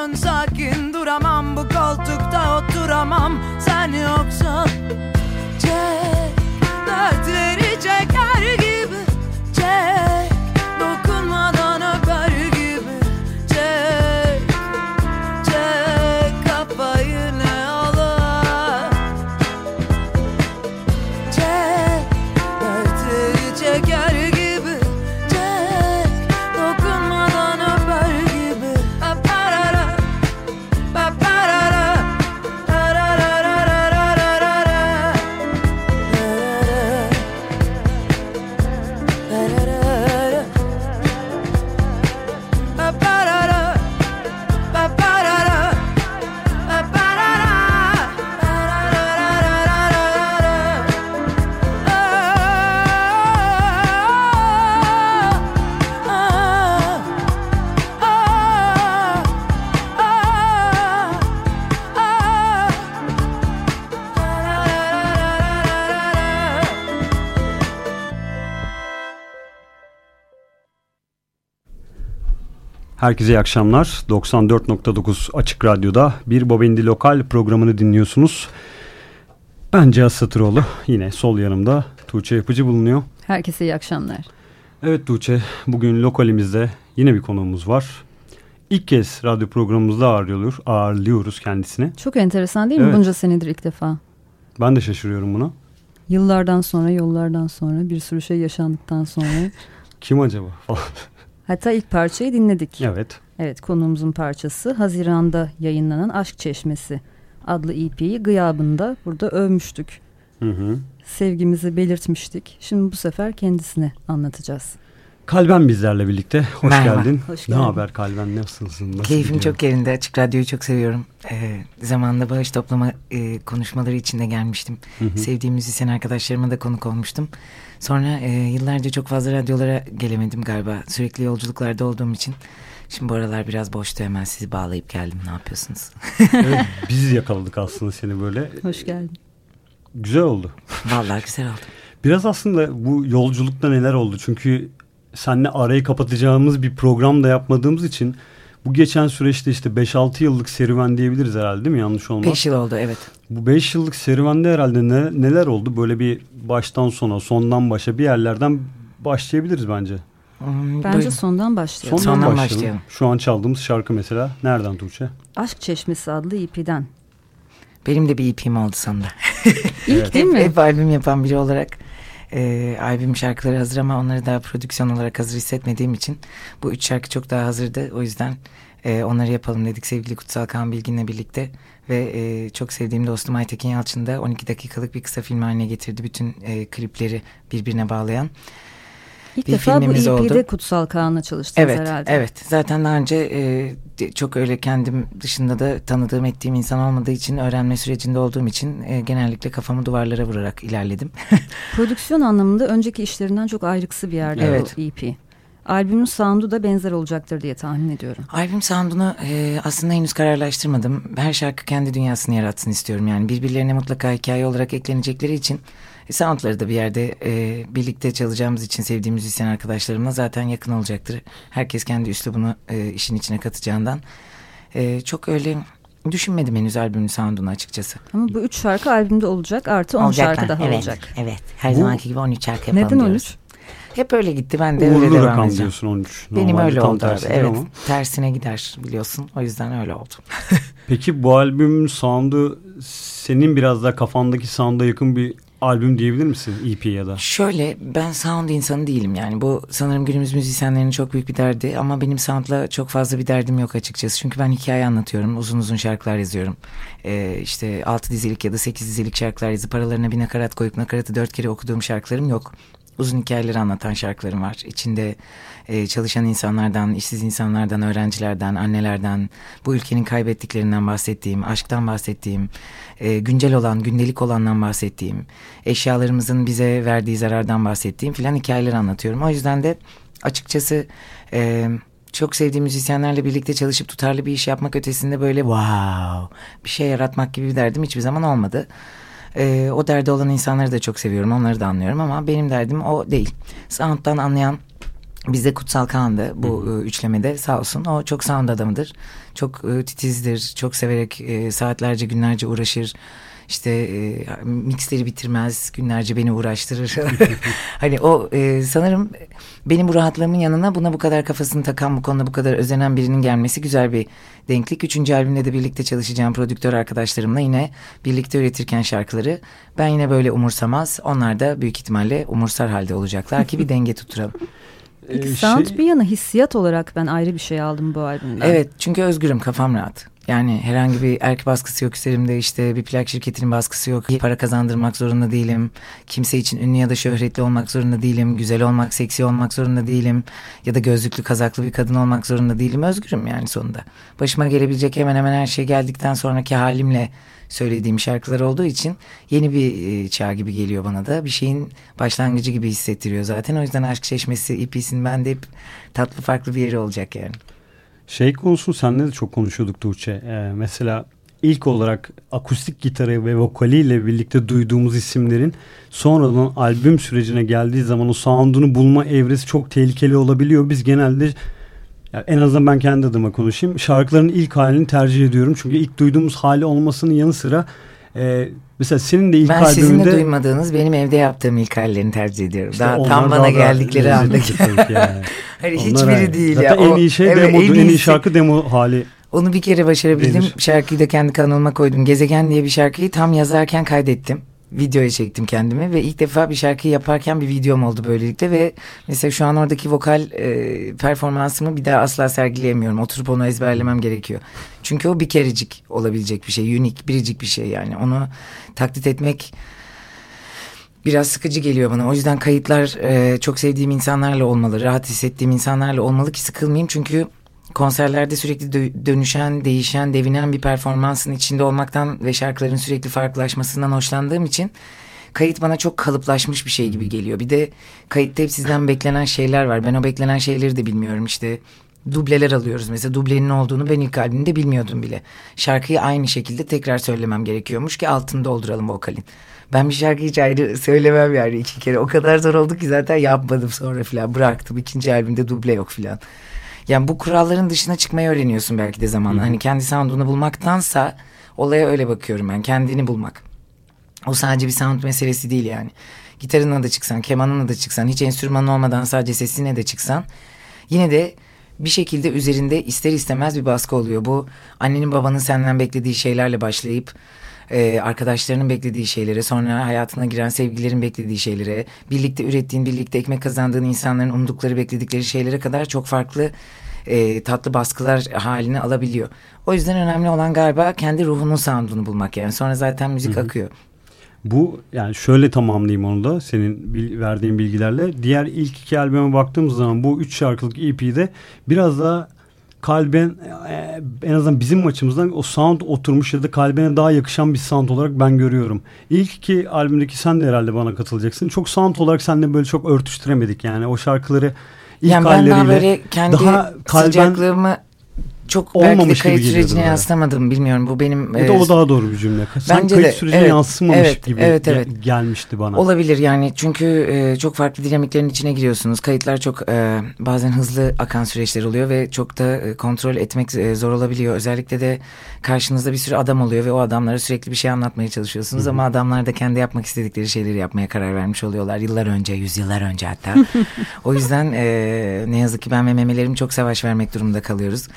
Sakın sakin duramam. Bu koltukta oturamam. Sen yoksa çek Dertleri çeker gibi. Çek. Herkese iyi akşamlar. 94.9 Açık Radyo'da bir Bobindi Lokal programını dinliyorsunuz. Ben Cihaz Satıroğlu. Yine sol yanımda Tuğçe Yapıcı bulunuyor. Herkese iyi akşamlar. Evet Tuğçe, bugün lokalimizde yine bir konuğumuz var. İlk kez radyo programımızda ağırlıyor, ağırlıyoruz kendisini. Çok enteresan değil mi? Evet. Bunca senedir ilk defa. Ben de şaşırıyorum buna. Yıllardan sonra, yollardan sonra, bir sürü şey yaşandıktan sonra. Kim acaba? Hatta ilk parçayı dinledik. Evet. Evet konuğumuzun parçası Haziran'da yayınlanan Aşk Çeşmesi adlı EP'yi gıyabında burada övmüştük. Hı hı. Sevgimizi belirtmiştik. Şimdi bu sefer kendisine anlatacağız. Kalben bizlerle birlikte. Hoş Merhaba. geldin. Hoş geldin. Ne haber Kalben? Nasılsın? Nasıl Keyfim gidiyor? çok yerinde. Açık Radyo'yu çok seviyorum. Ee, zamanında bağış toplama e, konuşmaları içinde gelmiştim. Hı hı. Sevdiğim müzisyen arkadaşlarıma da konuk olmuştum. Sonra e, yıllarca çok fazla radyolara gelemedim galiba. Sürekli yolculuklarda olduğum için. Şimdi bu aralar biraz boştu hemen sizi bağlayıp geldim. Ne yapıyorsunuz? evet, biz yakaladık aslında seni böyle. Hoş geldin. Güzel oldu. Vallahi güzel oldu. Biraz aslında bu yolculukta neler oldu? Çünkü seninle arayı kapatacağımız bir program da yapmadığımız için bu geçen süreçte işte 5-6 yıllık serüven diyebiliriz herhalde değil mi? Yanlış olmaz. 5 yıl oldu evet. Bu 5 yıllık serüvende herhalde ne, neler oldu? Böyle bir baştan sona, sondan başa bir yerlerden başlayabiliriz bence. Bence buyurun. sondan başlayalım. Sondan, sondan başlayalım. başlayalım. Şu an çaldığımız şarkı mesela nereden Tuğçe? Aşk Çeşmesi adlı EP'den. Benim de bir EP'm oldu sonunda. İlk evet. değil mi? Hep albüm yapan biri olarak e, albüm şarkıları hazır ama onları daha prodüksiyon olarak hazır hissetmediğim için bu üç şarkı çok daha hazırdı. O yüzden e, onları yapalım dedik sevgili Kutsal Kaan Bilgin'le birlikte ve e, çok sevdiğim dostum Aytekin Yalçın da 12 dakikalık bir kısa film haline getirdi bütün e, klipleri birbirine bağlayan. İlk bir defa bu filmimiz EP'de oldu. Kutsal Kaan'la çalıştınız Evet, herhalde. evet. Zaten daha önce e, çok öyle kendim dışında da tanıdığım ettiğim insan olmadığı için öğrenme sürecinde olduğum için e, genellikle kafamı duvarlara vurarak ilerledim. Prodüksiyon anlamında önceki işlerinden çok ayrıksı bir yerde Evet. bu EP. Albümün sound'u da benzer olacaktır diye tahmin ediyorum. Albüm sound'unu e, aslında henüz kararlaştırmadım. Her şarkı kendi dünyasını yaratsın istiyorum. Yani birbirlerine mutlaka hikaye olarak eklenecekleri için e, sound'ları da bir yerde e, birlikte çalacağımız için sevdiğim müzisyen arkadaşlarımla zaten yakın olacaktır. Herkes kendi üslubunu e, işin içine katacağından. E, çok öyle düşünmedim henüz albümün sound'unu açıkçası. Ama bu üç şarkı albümde olacak artı 10 Olacaklar, şarkı daha evet, olacak. Evet. Her Bu- zamanki gibi 13 şarkı yapalım Neden diyoruz. 13? Hep öyle gitti. Ben de öyle Uğurlu devam rakam edeceğim. diyorsun 13. Benim Normalde öyle tam oldu abi. tersidir Evet. ama. Tersine gider biliyorsun. O yüzden öyle oldu. Peki bu albümün sound'u senin biraz daha kafandaki sound'a yakın bir albüm diyebilir misin EP ya da? Şöyle ben sound insanı değilim yani bu sanırım günümüz müzisyenlerinin çok büyük bir derdi ama benim soundla çok fazla bir derdim yok açıkçası. Çünkü ben hikaye anlatıyorum uzun uzun şarkılar yazıyorum. Ee, işte 6 dizilik ya da 8 dizilik şarkılar yazıp aralarına bir nakarat koyup nakaratı 4 kere okuduğum şarkılarım yok. Uzun hikayeleri anlatan şarkılarım var. İçinde e, çalışan insanlardan, işsiz insanlardan, öğrencilerden, annelerden, bu ülkenin kaybettiklerinden bahsettiğim, aşktan bahsettiğim, e, güncel olan, gündelik olandan bahsettiğim, eşyalarımızın bize verdiği zarardan bahsettiğim filan hikayeler anlatıyorum. O yüzden de açıkçası e, çok sevdiğim müzisyenlerle birlikte çalışıp tutarlı bir iş yapmak ötesinde böyle wow bir şey yaratmak gibi bir derdim hiçbir zaman olmadı. E, o derdi olan insanları da çok seviyorum, onları da anlıyorum ama benim derdim o değil. Sound'dan anlayan Bizde Kutsal Kaan'dı bu e, üçlemede sağ olsun. O çok sound adamıdır. Çok e, titizdir. Çok severek e, saatlerce günlerce uğraşır. İşte e, mixleri bitirmez. Günlerce beni uğraştırır. hani o e, sanırım benim bu rahatlığımın yanına buna bu kadar kafasını takan bu konuda bu kadar özenen birinin gelmesi güzel bir denklik. Üçüncü albümde de birlikte çalışacağım prodüktör arkadaşlarımla yine birlikte üretirken şarkıları ben yine böyle umursamaz. Onlar da büyük ihtimalle umursar halde olacaklar ki bir denge tutturalım. Peki Ee, sound şey- bir yana hissiyat olarak ben ayrı bir şey aldım bu albümden. Evet çünkü özgürüm kafam rahat. Yani herhangi bir erkek baskısı yok üzerimde işte bir plak şirketinin baskısı yok. Para kazandırmak zorunda değilim. Kimse için ünlü ya da şöhretli olmak zorunda değilim. Güzel olmak, seksi olmak zorunda değilim. Ya da gözlüklü, kazaklı bir kadın olmak zorunda değilim. Özgürüm yani sonunda. Başıma gelebilecek hemen hemen her şey geldikten sonraki halimle söylediğim şarkılar olduğu için yeni bir e, çağ gibi geliyor bana da. Bir şeyin başlangıcı gibi hissettiriyor zaten. O yüzden Aşk Çeşmesi EP'sinin bende hep tatlı farklı bir yeri olacak yani. Şey konusu seninle de çok konuşuyorduk Tuğçe. Ee, mesela ilk olarak akustik gitarı ve vokaliyle birlikte duyduğumuz isimlerin sonradan albüm sürecine geldiği zaman o sound'unu bulma evresi çok tehlikeli olabiliyor. Biz genelde ya en azından ben kendi adıma konuşayım. Şarkıların ilk halini tercih ediyorum. Çünkü ilk duyduğumuz hali olmasının yanı sıra e, mesela senin de ilk ben sizin de albümünde duymadığınız benim evde yaptığım ilk hallerini tercih ediyorum. İşte daha tam bana daha da geldikleri andaki. yani. Hani Onlar hiçbiri ayrı. değil Zaten ya. en iyi şey evet, demodu. En, iyi iyisi. şarkı demo hali. Onu bir kere başarabildim. Denir. Şarkıyı da kendi kanalıma koydum. Gezegen diye bir şarkıyı tam yazarken kaydettim. Videoya çektim kendimi ve ilk defa bir şarkıyı yaparken bir videom oldu böylelikle ve mesela şu an oradaki vokal e, performansımı bir daha asla sergileyemiyorum. Oturup onu ezberlemem gerekiyor. Çünkü o bir kerecik olabilecek bir şey. Unik, biricik bir şey yani. Onu taklit etmek biraz sıkıcı geliyor bana. O yüzden kayıtlar e, çok sevdiğim insanlarla olmalı. Rahat hissettiğim insanlarla olmalı ki sıkılmayayım. Çünkü konserlerde sürekli dö- dönüşen, değişen, devinen bir performansın içinde olmaktan ve şarkıların sürekli farklılaşmasından hoşlandığım için kayıt bana çok kalıplaşmış bir şey gibi geliyor. Bir de kayıtta hep sizden beklenen şeyler var. Ben o beklenen şeyleri de bilmiyorum. İşte dubleler alıyoruz. Mesela dublenin olduğunu ben ilk albümde bilmiyordum bile. Şarkıyı aynı şekilde tekrar söylemem gerekiyormuş ki altını dolduralım vokalin. Ben bir şarkıyı hiç ayrı söylemem yani iki kere. O kadar zor oldu ki zaten yapmadım sonra filan. Bıraktım. İkinci albümde duble yok filan. Yani bu kuralların dışına çıkmayı öğreniyorsun belki de zamanla. Hani kendi sound'unu bulmaktansa olaya öyle bakıyorum ben. Kendini bulmak. O sadece bir sound meselesi değil yani. Gitarınla da çıksan, kemanınla da çıksan, hiç enstrümanın olmadan sadece sesinle de çıksan yine de bir şekilde üzerinde ister istemez bir baskı oluyor. Bu annenin babanın senden beklediği şeylerle başlayıp e, arkadaşlarının beklediği şeylere, sonra hayatına giren sevgililerin beklediği şeylere, birlikte ürettiğin, birlikte ekmek kazandığın insanların umdukları, bekledikleri şeylere kadar çok farklı e, tatlı baskılar halini alabiliyor. O yüzden önemli olan galiba kendi ruhunun sound'unu bulmak yani. Sonra zaten müzik akıyor. Bu yani şöyle tamamlayayım onu da senin verdiğin bilgilerle. Diğer ilk iki albüme baktığımız zaman bu üç şarkılık EP'de biraz daha kalben e, en azından bizim açımızdan o sound oturmuş ya da kalbine daha yakışan bir sound olarak ben görüyorum. İlk iki albümdeki sen de herhalde bana katılacaksın. Çok sound olarak seninle böyle çok örtüştüremedik yani o şarkıları ilk yani ben daha böyle kendi daha kalben, sıcaklığımı çok belki de kayıt sürecine yansıtamadım bilmiyorum. Bu benim... Ya da o daha doğru bir cümle. Bence kayıt de, sürecine evet, yansımamış evet, gibi evet, evet. gelmişti bana. Olabilir yani çünkü e, çok farklı dinamiklerin içine giriyorsunuz. Kayıtlar çok e, bazen hızlı akan süreçler oluyor ve çok da e, kontrol etmek e, zor olabiliyor. Özellikle de karşınızda bir sürü adam oluyor ve o adamlara sürekli bir şey anlatmaya çalışıyorsunuz. Ama adamlar da kendi yapmak istedikleri şeyleri yapmaya karar vermiş oluyorlar. Yıllar önce, yüzyıllar önce hatta. o yüzden e, ne yazık ki ben ve memelerim çok savaş vermek durumunda kalıyoruz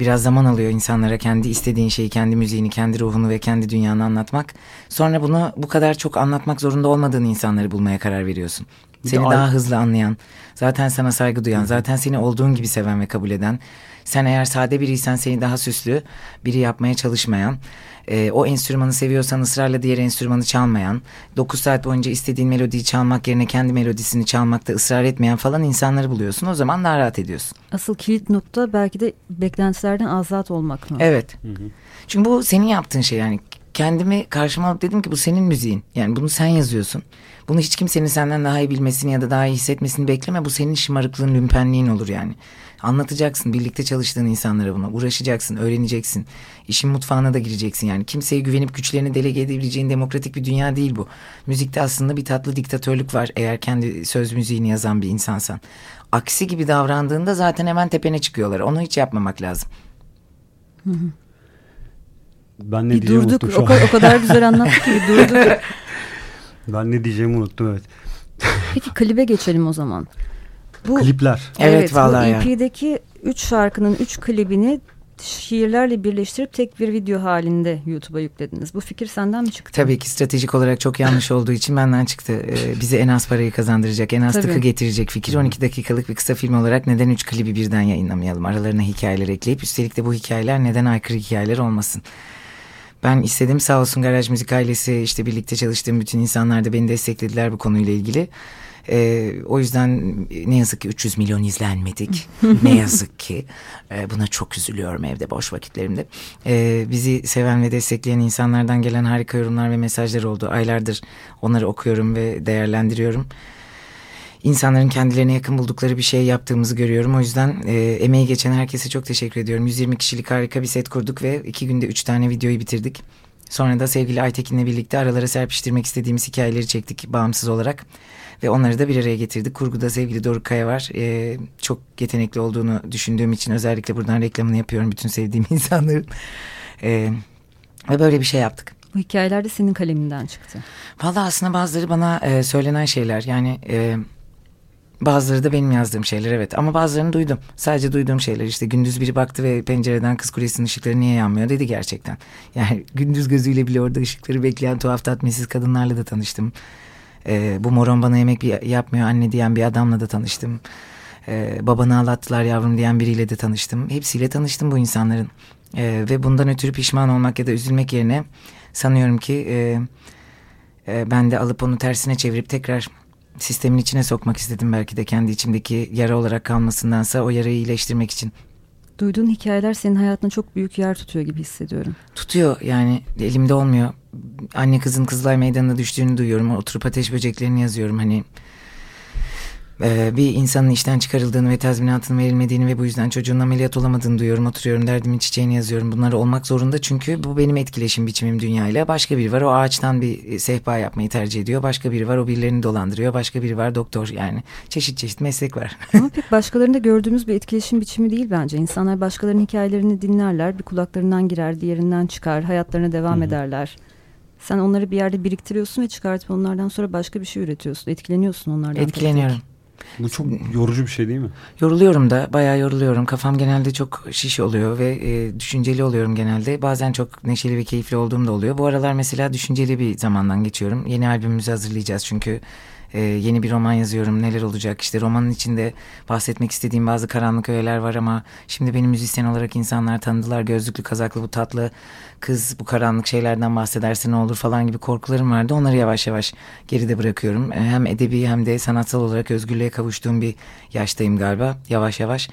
biraz zaman alıyor insanlara kendi istediğin şeyi, kendi müziğini, kendi ruhunu ve kendi dünyanı anlatmak. Sonra bunu bu kadar çok anlatmak zorunda olmadığın insanları bulmaya karar veriyorsun. Seni daha ay- hızlı anlayan, zaten sana saygı duyan, zaten seni olduğun gibi seven ve kabul eden. Sen eğer sade biriysen seni daha süslü biri yapmaya çalışmayan e, o enstrümanı seviyorsan ısrarla diğer enstrümanı çalmayan, 9 saat boyunca istediğin melodiyi çalmak yerine kendi melodisini çalmakta ısrar etmeyen falan insanları buluyorsun. O zaman daha rahat ediyorsun. Asıl kilit nokta belki de beklentilerden azat olmak mı? Evet. Hı hı. Çünkü bu senin yaptığın şey yani kendimi karşıma alıp dedim ki bu senin müziğin. Yani bunu sen yazıyorsun. Bunu hiç kimsenin senden daha iyi bilmesini ya da daha iyi hissetmesini bekleme. Bu senin şımarıklığın, lümpenliğin olur yani. Anlatacaksın birlikte çalıştığın insanlara bunu. Uğraşacaksın, öğreneceksin. İşin mutfağına da gireceksin yani. Kimseye güvenip güçlerini delege edebileceğin demokratik bir dünya değil bu. Müzikte aslında bir tatlı diktatörlük var eğer kendi söz müziğini yazan bir insansan. Aksi gibi davrandığında zaten hemen tepene çıkıyorlar. Onu hiç yapmamak lazım. Ben ne bir durduk. O, o kadar güzel anlattı ki durduk. ben ne diyeceğimi unuttum evet. Peki klibe geçelim o zaman. Bu, Klipler. Evet, evet vallahi. Bu EP'deki 3 şarkının 3 klibini şiirlerle birleştirip tek bir video halinde YouTube'a yüklediniz. Bu fikir senden mi çıktı? Tabii ki stratejik olarak çok yanlış olduğu için benden çıktı. Ee, bize en az parayı kazandıracak, en az Tabii. tıkı getirecek fikir. 12 dakikalık bir kısa film olarak neden 3 klibi birden yayınlamayalım? Aralarına hikayeler ekleyip üstelik de bu hikayeler neden aykırı hikayeler olmasın? Ben istedim sağ olsun Garaj Müzik ailesi işte birlikte çalıştığım bütün insanlar da beni desteklediler bu konuyla ilgili. E, o yüzden ne yazık ki 300 milyon izlenmedik. ne yazık ki. E, buna çok üzülüyorum evde boş vakitlerimde. E, bizi seven ve destekleyen insanlardan gelen harika yorumlar ve mesajlar oldu. Aylardır onları okuyorum ve değerlendiriyorum insanların kendilerine yakın buldukları bir şey yaptığımızı görüyorum. O yüzden e, emeği geçen herkese çok teşekkür ediyorum. 120 kişilik harika bir set kurduk ve iki günde üç tane videoyu bitirdik. Sonra da sevgili Aytekin'le birlikte aralara serpiştirmek istediğimiz hikayeleri çektik bağımsız olarak. Ve onları da bir araya getirdik. Kurguda sevgili Doruk Kaya var. Ee, çok yetenekli olduğunu düşündüğüm için özellikle buradan reklamını yapıyorum bütün sevdiğim insanların. Ee, ve böyle bir şey yaptık. Bu hikayeler de senin kaleminden çıktı. Valla aslında bazıları bana e, söylenen şeyler. Yani e, bazıları da benim yazdığım şeyler evet. Ama bazılarını duydum. Sadece duyduğum şeyler işte gündüz biri baktı ve pencereden kız kulesinin ışıkları niye yanmıyor dedi gerçekten. Yani gündüz gözüyle bile orada ışıkları bekleyen tuhaf tatminsiz kadınlarla da tanıştım. E, bu moron bana yemek yapmıyor anne diyen bir adamla da tanıştım. E, babanı ağlattılar yavrum diyen biriyle de tanıştım. Hepsiyle tanıştım bu insanların. E, ve bundan ötürü pişman olmak ya da üzülmek yerine sanıyorum ki e, e, ben de alıp onu tersine çevirip tekrar sistemin içine sokmak istedim belki de kendi içimdeki yara olarak kalmasındansa o yarayı iyileştirmek için. Duyduğun hikayeler senin hayatına çok büyük yer tutuyor gibi hissediyorum. Tutuyor yani elimde olmuyor anne kızın Kızılay Meydanı'na düştüğünü duyuyorum. Oturup ateş böceklerini yazıyorum. Hani e, bir insanın işten çıkarıldığını ve tazminatının verilmediğini ve bu yüzden çocuğun ameliyat olamadığını duyuyorum. Oturuyorum derdimin çiçeğini yazıyorum. Bunlar olmak zorunda çünkü bu benim etkileşim biçimim dünyayla. Başka biri var o ağaçtan bir sehpa yapmayı tercih ediyor. Başka biri var o birilerini dolandırıyor. Başka biri var doktor yani. Çeşit çeşit meslek var. Ama pek başkalarında gördüğümüz bir etkileşim biçimi değil bence. İnsanlar başkalarının hikayelerini dinlerler. Bir kulaklarından girer, diğerinden çıkar. Hayatlarına devam Hı-hı. ederler. Sen onları bir yerde biriktiriyorsun ve çıkartıp onlardan sonra başka bir şey üretiyorsun. Etkileniyorsun onlardan. Etkileniyorum. Bu çok yorucu bir şey değil mi? Yoruluyorum da bayağı yoruluyorum. Kafam genelde çok şiş oluyor ve e, düşünceli oluyorum genelde. Bazen çok neşeli ve keyifli olduğum da oluyor. Bu aralar mesela düşünceli bir zamandan geçiyorum. Yeni albümümüzü hazırlayacağız çünkü e, yeni bir roman yazıyorum neler olacak? İşte romanın içinde bahsetmek istediğim bazı karanlık öğeler var ama şimdi beni müzisyen olarak insanlar tanıdılar. Gözlüklü kazaklı bu tatlı kız bu karanlık şeylerden bahsederse ne olur falan gibi korkularım vardı. Onları yavaş yavaş geride bırakıyorum. E, hem edebi hem de sanatsal olarak özgürlüğe kavuştuğum bir yaştayım galiba. Yavaş yavaş.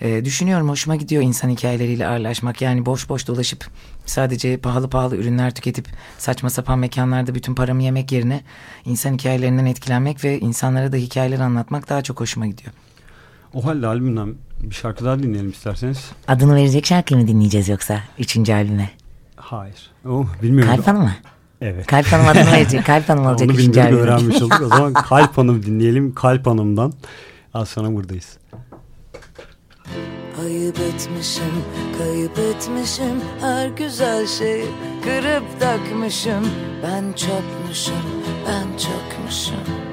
E, düşünüyorum hoşuma gidiyor insan hikayeleriyle ağırlaşmak. Yani boş boş dolaşıp sadece pahalı pahalı ürünler tüketip saçma sapan mekanlarda bütün paramı yemek yerine insan hikayelerinden etkilenmek ve insanlara da hikayeler anlatmak daha çok hoşuma gidiyor. O halde albümden bir şarkı daha dinleyelim isterseniz. Adını verecek şarkıyı mı dinleyeceğiz yoksa üçüncü albüme? Hayır. Oh, bilmiyorum. Kalp Hanım mı? Evet. Kalp Hanım adını verecek. Kalp Hanım olacak Onu üçüncü albüme. öğrenmiş olduk. O zaman Kalp Hanım dinleyelim. Kalp Hanım'dan. Az sonra buradayız. Ayıp etmişim, kayıp etmişim Her güzel şeyi kırıp takmışım. Ben çökmüşüm, ben çökmüşüm.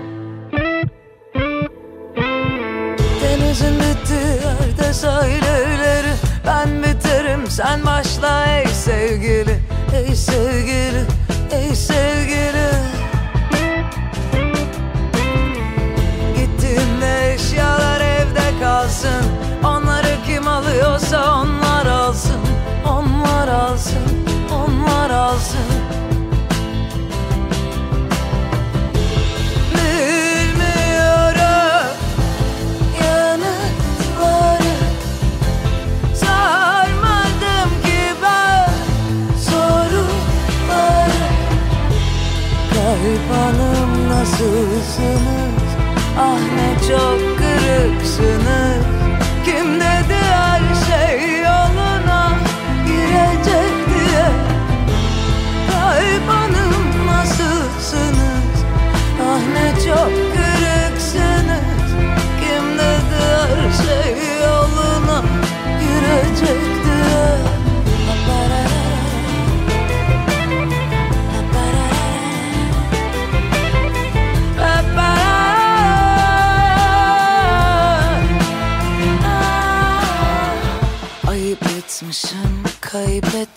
Denizin bittiği yerde sahil evleri Ben biterim sen başla ey sevgili Ey sevgili, ey sevgili. Gittiğinde eşyalar evde kalsın alıyorsa onlar alsın Onlar alsın, onlar alsın. Hanım nasılsınız? Ah ne çok kırıksınız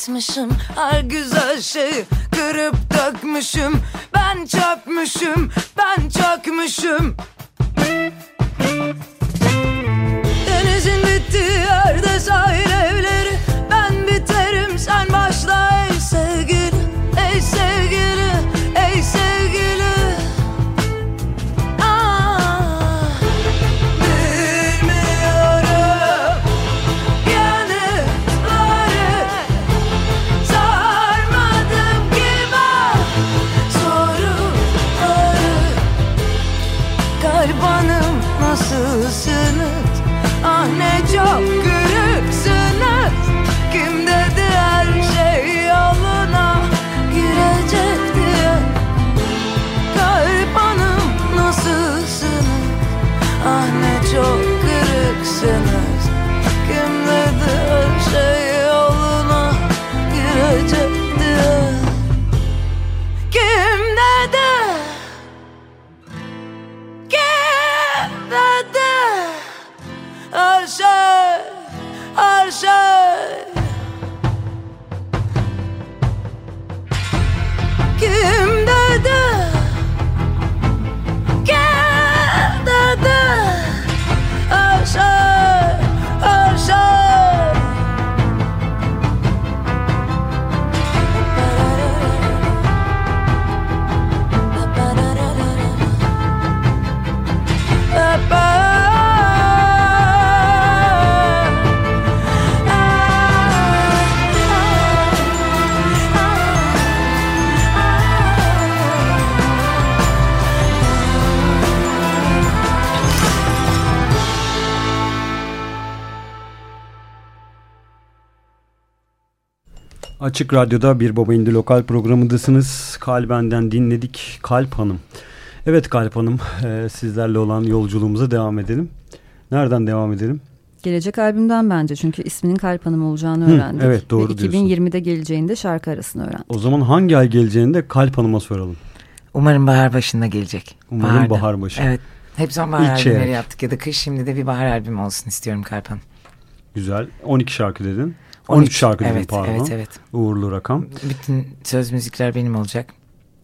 etmişim Her güzel şeyi kırıp dökmüşüm. Ben çökmüşüm, ben çökmüşüm. Denizin bittiği yerde sahil evleri Açık Radyo'da Bir Baba İndi Lokal programındasınız. Kalben'den dinledik Kalp Hanım. Evet Kalp Hanım e, sizlerle olan yolculuğumuza devam edelim. Nereden devam edelim? Gelecek albümden bence çünkü isminin Kalp Hanım olacağını Hı, öğrendik. evet, doğru Ve diyorsun. 2020'de geleceğinde şarkı arasını öğrendik. O zaman hangi ay geleceğini de Kalp Hanım'a soralım. Umarım bahar başında gelecek. Umarım Baharda. bahar başı. Evet. Hep sonbahar İlk albümleri çeyrek. yaptık ya da kış şimdi de bir bahar albümü olsun istiyorum Kalpan. Güzel. 12 şarkı dedin. 13 şarkı dedin evet, pardon. Evet evet. Uğurlu rakam. Bütün söz müzikler benim olacak.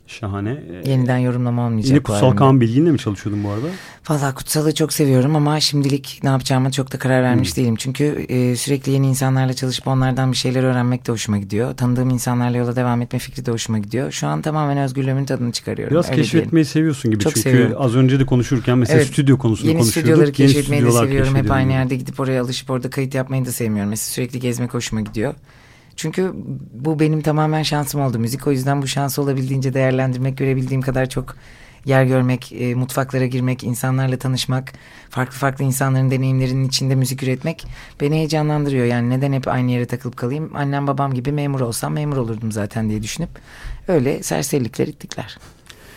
Şahane. Ee, Yeniden yorumlama olmayacak. Yine Kutsal. Kaan Bilgin'le mi çalışıyordun bu arada? Valla Kutsal'ı çok seviyorum ama şimdilik ne yapacağıma çok da karar vermiş Hmm. değilim. Çünkü e, sürekli yeni insanlarla çalışıp onlardan bir şeyler öğrenmek de hoşuma gidiyor. Tanıdığım insanlarla yola devam etme fikri de hoşuma gidiyor. Şu an tamamen özgürlüğümün tadını çıkarıyorum. Biraz öyle keşfetmeyi diyelim. seviyorsun gibi. Çok Çünkü seviyorum. az önce de konuşurken mesela Evet. stüdyo konusunu Yeni konuşuyorduk. stüdyoları Yeni keşfetmeyi de seviyorum. Hep aynı yerde gidip oraya alışıp orada kayıt yapmayı da sevmiyorum. Mesela sürekli gezmek hoşuma gidiyor. Çünkü bu benim tamamen şansım oldu müzik. O yüzden bu şansı olabildiğince değerlendirmek, görebildiğim kadar çok yer görmek, e, mutfaklara girmek, insanlarla tanışmak, farklı farklı insanların deneyimlerinin içinde müzik üretmek beni heyecanlandırıyor. Yani neden hep aynı yere takılıp kalayım? Annem babam gibi memur olsam memur olurdum zaten diye düşünüp öyle serserilikler ittikler.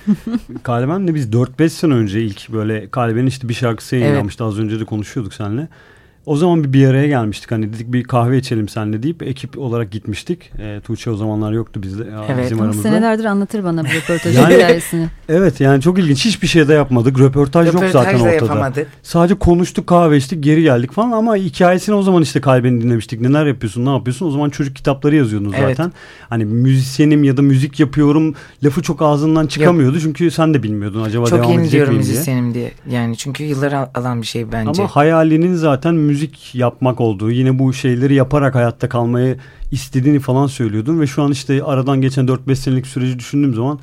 Kalben de biz 4-5 sene önce ilk böyle Kalben'in işte bir şarkısı yayınlanmıştı. Az önce de konuşuyorduk seninle. O zaman bir, bir araya gelmiştik. Hani dedik bir kahve içelim seninle deyip ekip olarak gitmiştik. E, Tuğçe o zamanlar yoktu bizde, Evet. bizim aramızda. senelerdir anlatır bana bu röportaj Yani- hikayesini. Evet yani çok ilginç. Hiçbir şey de yapmadık. Röportaj, yok Röportaj zaten da ortada. yapamadık. Sadece konuştuk, kahve içtik, geri geldik falan ama hikayesini o zaman işte Kalben'i dinlemiştik. Neler yapıyorsun, ne yapıyorsun? O zaman çocuk kitapları yazıyordun Evet. zaten. Hani müzisyenim ya da müzik yapıyorum lafı çok ağzından çıkamıyordu. Çünkü sen de bilmiyordun acaba Çok devam yeni edecek diyorum miyim diye. müzisyenim diye. Yani çünkü yıllar al- alan bir şey bence. Ama hayalinin zaten müzik yapmak olduğu, yine bu şeyleri yaparak hayatta kalmayı istediğini falan söylüyordun ve şu an işte aradan geçen 4-5 senelik süreci düşündüğüm zaman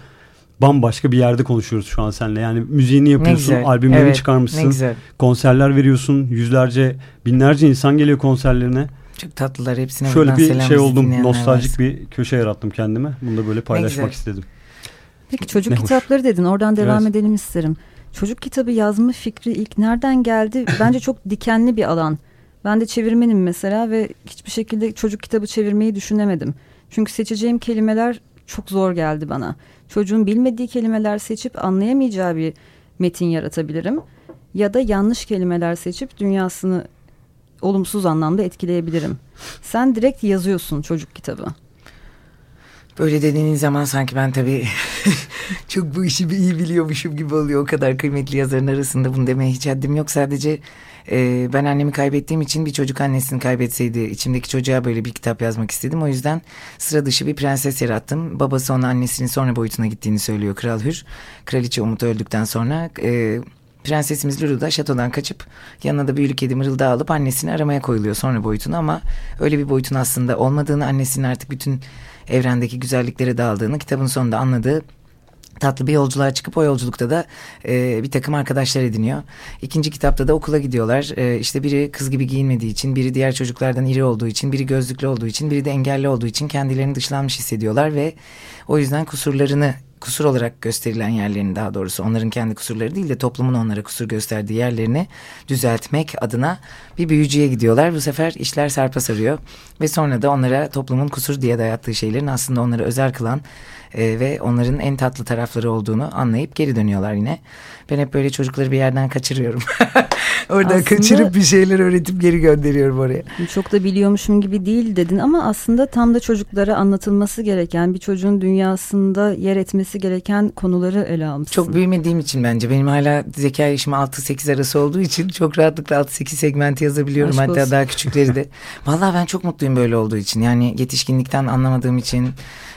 bambaşka bir yerde konuşuyoruz şu an seninle. Yani müziğini yapıyorsun, albümlerini Evet, çıkarmışsın, konserler veriyorsun, yüzlerce, binlerce insan geliyor konserlerine. Çok tatlılar hepsine Şöyle bir şey oldum, nostaljik varsa. bir köşe yarattım kendime. Bunu da böyle paylaşmak istedim. Peki çocuk Ne hoş. kitapları dedin. Oradan devam Evet. edelim isterim. Çocuk kitabı yazma fikri ilk nereden geldi? Bence çok dikenli bir alan. Ben de çevirmenim mesela ve hiçbir şekilde çocuk kitabı çevirmeyi düşünemedim. Çünkü seçeceğim kelimeler çok zor geldi bana. Çocuğun bilmediği kelimeler seçip anlayamayacağı bir metin yaratabilirim. Ya da yanlış kelimeler seçip dünyasını olumsuz anlamda etkileyebilirim. Sen direkt yazıyorsun çocuk kitabı. Böyle dediğiniz zaman sanki ben tabii çok bu işi bir iyi biliyormuşum gibi oluyor. O kadar kıymetli yazarın arasında bunu demeye hiç haddim yok. Sadece e, ben annemi kaybettiğim için bir çocuk annesini kaybetseydi içimdeki çocuğa böyle bir kitap yazmak istedim. O yüzden sıra dışı bir prenses yarattım. Babası ona annesinin sonra boyutuna gittiğini söylüyor Kral Hür. Kraliçe Umut öldükten sonra... E, Prensesimiz Lulu da şatodan kaçıp yanına da büyülü kedi mırıldağı alıp annesini aramaya koyuluyor sonra boyutunu ama öyle bir boyutun aslında olmadığını annesinin artık bütün evrendeki güzelliklere daldığını kitabın sonunda anladığı tatlı bir yolculuğa çıkıp o yolculukta da e, bir takım arkadaşlar ediniyor. İkinci kitapta da okula gidiyorlar. E, işte biri kız gibi giyinmediği için, biri diğer çocuklardan iri olduğu için, biri gözlüklü olduğu için, biri de engelli olduğu için kendilerini dışlanmış hissediyorlar ve o yüzden kusurlarını kusur olarak gösterilen yerlerini daha doğrusu onların kendi kusurları değil de toplumun onlara kusur gösterdiği yerlerini düzeltmek adına bir büyücüye gidiyorlar. Bu sefer işler sarpa sarıyor ve sonra da onlara toplumun kusur diye dayattığı şeylerin aslında onları özel kılan e, ve onların en tatlı tarafları olduğunu anlayıp geri dönüyorlar yine. Ben hep böyle çocukları bir yerden kaçırıyorum. Oradan Aslında- kaçırıp bir şeyler öğretip geri gönderiyorum oraya. Çok da biliyormuşum gibi değil dedin ama aslında tam da çocuklara anlatılması gereken bir çocuğun dünyasında yer etmesi gereken konuları ele almışsın. Çok büyümediğim için bence benim hala zeka yaşım 6-8 arası olduğu için çok rahatlıkla 6-8 segmenti yazabiliyorum. Aşk Hatta olsun. daha küçükleri de. Vallahi ben çok mutluyum böyle olduğu için. Yani yetişkinlikten anlamadığım için,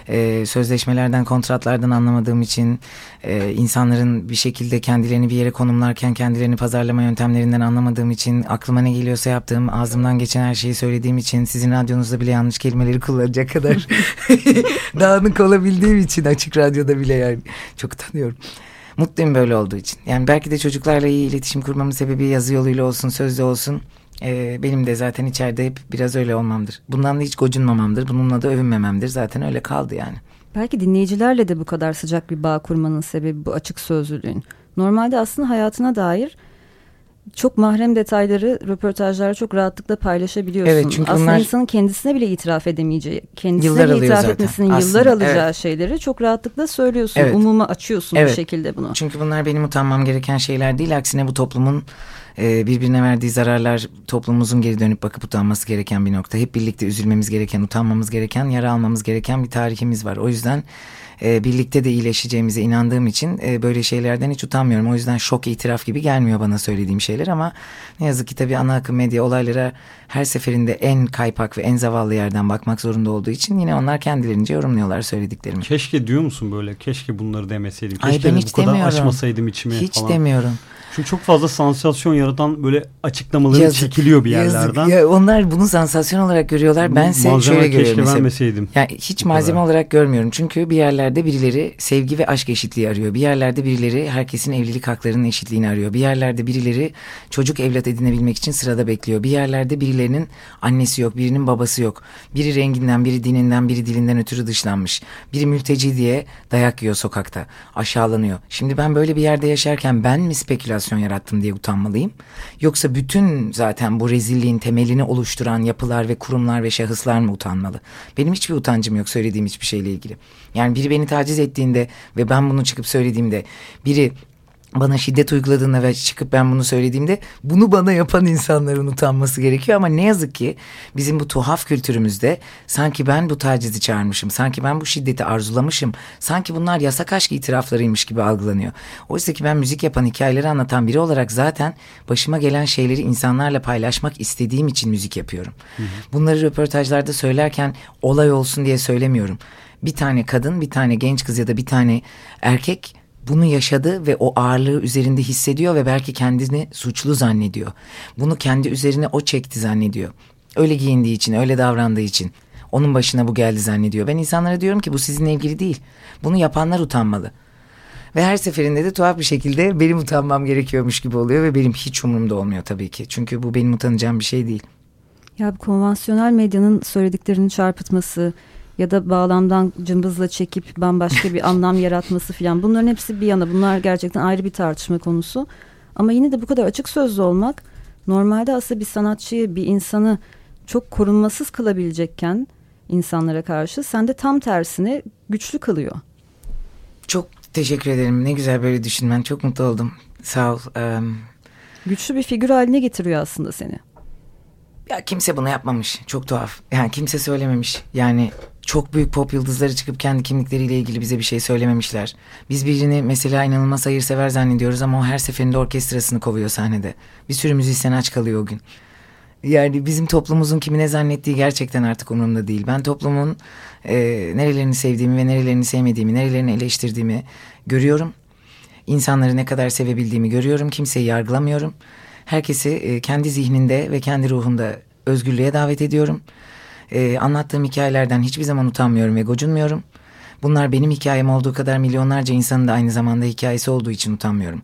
e, sözleşmelerden, kontratlardan anlamadığım için, e, insanların bir şekilde kendilerini bir yere konumlarken kendilerini pazarlama yöntemlerinden anlamadığım için, aklıma ne geliyorsa yaptığım, ağzımdan geçen her şeyi söylediğim için, sizin radyonuzda bile yanlış kelimeleri kullanacak kadar dağınık olabildiğim için açık radyoda bile yani çok utanıyorum. Mutluyum böyle olduğu için. Yani belki de çocuklarla iyi iletişim kurmamın sebebi yazı yoluyla olsun, sözle olsun. Ee, benim de zaten içeride hep biraz öyle olmamdır. Bundan da hiç gocunmamamdır. Bununla da övünmememdir. Zaten öyle kaldı yani. Belki dinleyicilerle de bu kadar sıcak bir bağ kurmanın sebebi bu açık sözlülüğün. Normalde aslında hayatına dair çok mahrem detayları röportajlarda çok rahatlıkla paylaşabiliyorsun. Evet, çünkü aslında bunlar- insanın kendisine bile itiraf edemeyeceği, kendisine Yıllar bile itiraf zaten etmesinin aslında, yıllar alacağı evet. şeyleri çok rahatlıkla söylüyorsun. Evet. Umuma açıyorsun Evet. şekilde bunu. Çünkü bunlar benim utanmam gereken şeyler değil. Aksine bu toplumun e, birbirine verdiği zararlar toplumumuzun geri dönüp bakıp utanması gereken bir nokta. Hep birlikte üzülmemiz gereken, utanmamız gereken, yara almamız gereken bir tarihimiz var. O yüzden e, birlikte de iyileşeceğimize inandığım için e, böyle şeylerden hiç utanmıyorum. O yüzden şok itiraf gibi gelmiyor bana söylediğim şeyler ama ne yazık ki tabii ana akım medya olaylara her seferinde en kaypak ve en zavallı yerden bakmak zorunda olduğu için yine onlar kendilerince yorumluyorlar söylediklerimi. Keşke diyor musun böyle? Keşke bunları demeseydim. Ay, Keşke ben bu hiç kadar demiyorum. açmasaydım içimi Hiç falan. demiyorum. Çünkü çok fazla sansasyon yaratan böyle açıklamaları Yazık, çekiliyor bir yazık. yerlerden. Ya onlar bunu sansasyon olarak görüyorlar. Ben ise Malzeme şöyle görüyorum. mesela. vermeseydim. Yani hiç Bu malzeme kadar. olarak görmüyorum. Çünkü bir yerlerde birileri sevgi ve aşk eşitliği arıyor. Bir yerlerde birileri herkesin evlilik haklarının eşitliğini arıyor. Bir yerlerde birileri çocuk evlat edinebilmek için sırada bekliyor. Bir yerlerde birilerinin annesi yok, birinin babası yok. Biri renginden, biri dininden, biri dilinden ötürü dışlanmış. Biri mülteci diye dayak yiyor sokakta. Aşağılanıyor. Şimdi ben böyle bir yerde yaşarken ben mi spekülasyon yarattım diye utanmalıyım? Yoksa bütün zaten bu rezilliğin temelini oluşturan yapılar ve kurumlar ve şahıslar mı utanmalı? Benim hiçbir utancım yok söylediğim hiçbir şeyle ilgili. Yani biri beni taciz ettiğinde ve ben bunu çıkıp söylediğimde biri bana şiddet uyguladığında ve çıkıp ben bunu söylediğimde bunu bana yapan insanların utanması gerekiyor ama ne yazık ki bizim bu tuhaf kültürümüzde sanki ben bu tacizi çağırmışım, sanki ben bu şiddeti arzulamışım, sanki bunlar yasak aşk itiraflarıymış gibi algılanıyor. Oysa ki ben müzik yapan, hikayeleri anlatan biri olarak zaten başıma gelen şeyleri insanlarla paylaşmak istediğim için müzik yapıyorum. Bunları röportajlarda söylerken olay olsun diye söylemiyorum. Bir tane kadın, bir tane genç kız ya da bir tane erkek bunu yaşadı ve o ağırlığı üzerinde hissediyor ve belki kendini suçlu zannediyor. Bunu kendi üzerine o çekti zannediyor. Öyle giyindiği için, öyle davrandığı için. Onun başına bu geldi zannediyor. Ben insanlara diyorum ki bu sizinle ilgili değil. Bunu yapanlar utanmalı. Ve her seferinde de tuhaf bir şekilde benim utanmam gerekiyormuş gibi oluyor ve benim hiç umurumda olmuyor tabii ki. Çünkü bu benim utanacağım bir şey değil. Ya konvansiyonel medyanın söylediklerini çarpıtması ya da bağlamdan cımbızla çekip bambaşka bir anlam yaratması filan bunların hepsi bir yana bunlar gerçekten ayrı bir tartışma konusu. Ama yine de bu kadar açık sözlü olmak normalde aslında bir sanatçıyı bir insanı çok korunmasız kılabilecekken insanlara karşı sende tam tersine güçlü kılıyor. Çok teşekkür ederim. Ne güzel böyle düşünmen. Çok mutlu oldum. Sağ ol. Eee, Güçlü bir figür haline getiriyor aslında seni. Ya kimse bunu yapmamış. Çok tuhaf. Yani kimse söylememiş. Yani çok büyük pop yıldızları çıkıp kendi kimlikleriyle ilgili bize bir şey söylememişler. Biz birini mesela inanılmaz hayırsever zannediyoruz ama o her seferinde orkestrasını kovuyor sahnede. Bir sürü müzisyen aç kalıyor o gün. Yani bizim toplumumuzun kimi ne zannettiği gerçekten artık umurumda değil. Ben toplumun e, nerelerini sevdiğimi ve nerelerini sevmediğimi, nerelerini eleştirdiğimi görüyorum. İnsanları ne kadar sevebildiğimi görüyorum. Kimseyi yargılamıyorum. Herkesi e, kendi zihninde ve kendi ruhunda özgürlüğe davet ediyorum. E, anlattığım hikayelerden hiçbir zaman utanmıyorum ve gocunmuyorum. Bunlar benim hikayem olduğu kadar milyonlarca insanın da aynı zamanda hikayesi olduğu için utanmıyorum.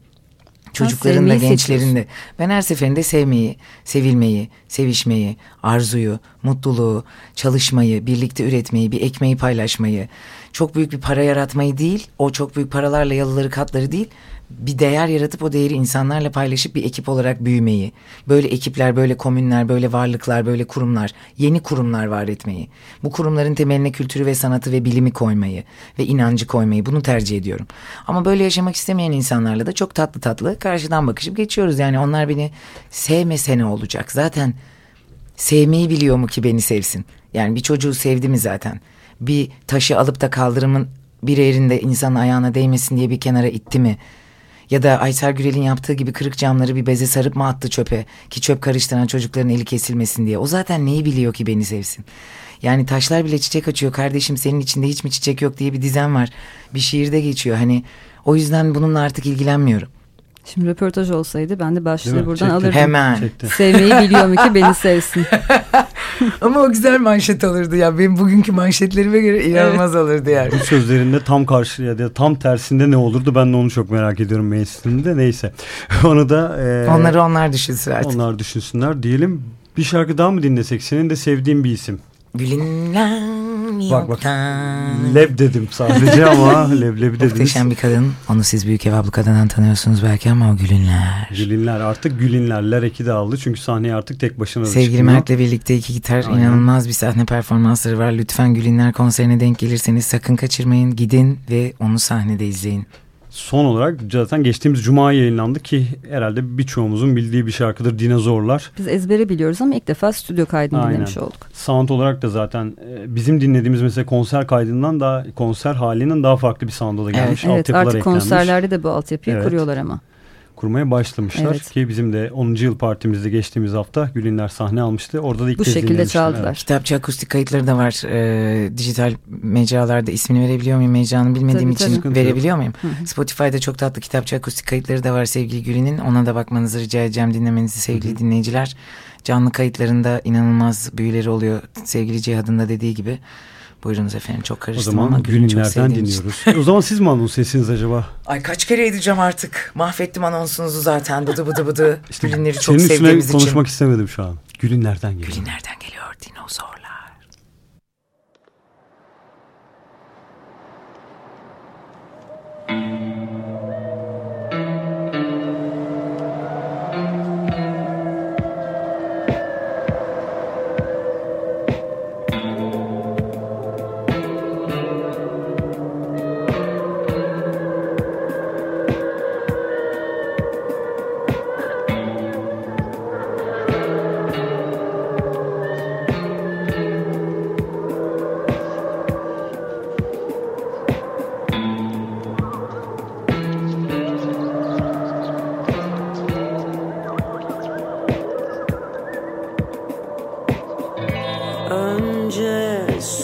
Çocukların da gençlerin de. Ben her seferinde sevmeyi, sevilmeyi, sevişmeyi, arzuyu, mutluluğu, çalışmayı, birlikte üretmeyi, bir ekmeği paylaşmayı, çok büyük bir para yaratmayı değil, o çok büyük paralarla yalıları katları değil, bir değer yaratıp o değeri insanlarla paylaşıp bir ekip olarak büyümeyi, böyle ekipler, böyle komünler, böyle varlıklar, böyle kurumlar, yeni kurumlar var etmeyi, bu kurumların temeline kültürü ve sanatı ve bilimi koymayı ve inancı koymayı bunu tercih ediyorum. Ama böyle yaşamak istemeyen insanlarla da çok tatlı tatlı karşıdan bakışıp geçiyoruz. Yani onlar beni sevmese ne olacak? Zaten sevmeyi biliyor mu ki beni sevsin? Yani bir çocuğu sevdi mi zaten? Bir taşı alıp da kaldırımın bir yerinde insanın ayağına değmesin diye bir kenara itti mi? Ya da Aysel Gürel'in yaptığı gibi kırık camları bir beze sarıp mı attı çöpe? Ki çöp karıştıran çocukların eli kesilmesin diye. O zaten neyi biliyor ki beni sevsin? Yani taşlar bile çiçek açıyor kardeşim senin içinde hiç mi çiçek yok diye bir dizem var. Bir şiirde geçiyor hani o yüzden bununla artık ilgilenmiyorum. Şimdi röportaj olsaydı ben de başlığı buradan Çekti. alırdım. Hemen. Çekti. Sevmeyi biliyor mu ki beni sevsin. Ama o güzel manşet olurdu ya. Benim bugünkü manşetlerime göre inanılmaz olurdu yani. Bu sözlerinde tam karşı ya da tam tersinde ne olurdu ben de onu çok merak ediyorum mainstream'de neyse. Onu da e, Onları onlar düşünsün artık. onlar düşünsünler diyelim. Bir şarkı daha mı dinlesek? Senin de sevdiğin bir isim. Gülünler Bak bak. Leb dedim sadece ama leblebi dediniz. Muhteşem bir kadın. Onu siz Büyük Ev Ablukada'dan tanıyorsunuz belki ama o Gülünler. Gülinler artık Gülinler. Ler eki de aldı çünkü sahneye artık tek başına Sevgili çıkmıyor. Mert'le birlikte iki gitar Aynen. inanılmaz bir sahne performansları var. Lütfen Gülünler konserine denk gelirseniz sakın kaçırmayın. Gidin ve onu sahnede izleyin. Son olarak zaten geçtiğimiz cuma yayınlandı ki herhalde birçoğumuzun bildiği bir şarkıdır Dinozorlar. Biz ezbere biliyoruz ama ilk defa stüdyo kaydını Aynen. dinlemiş olduk. Sound olarak da zaten e, bizim dinlediğimiz mesela konser kaydından da konser halinin daha farklı bir sound'a da gelmiş. Evet Altyapılar artık eklenmiş. konserlerde de bu altyapıyı Evet. kuruyorlar ama. Kurmaya başlamışlar Evet. ki bizim de 10. yıl partimizde geçtiğimiz hafta Gülinler sahne almıştı. Orada da ilk Bu kez şekilde çaldılar. Evet. Kitapçı akustik kayıtları da var. Ee, dijital mecralarda ismini verebiliyor muyum? Mecranı bilmediğim Tabii, için tabii. verebiliyor muyum? Hı hı. Spotify'da çok tatlı kitapçı akustik kayıtları da var sevgili Gül'ünün. Ona da bakmanızı rica edeceğim dinlemenizi sevgili dinleyiciler. Canlı kayıtlarında inanılmaz büyüleri oluyor. Sevgili Cihad'ın da dediği gibi. Buyurunuz efendim çok O karıştım ama zaman Gül'ün çok için. dinliyoruz. o zaman siz mi anons etsiniz acaba? Ay kaç kere edeceğim artık. Mahvettim anonsunuzu zaten bıdı bıdı bıdı. İşte Gülünleri çok sevdiğimiz için. konuşmak istemedim şu an. Gülinler'den geliyor. Gülünlerden geliyor dinozorlar. Önce su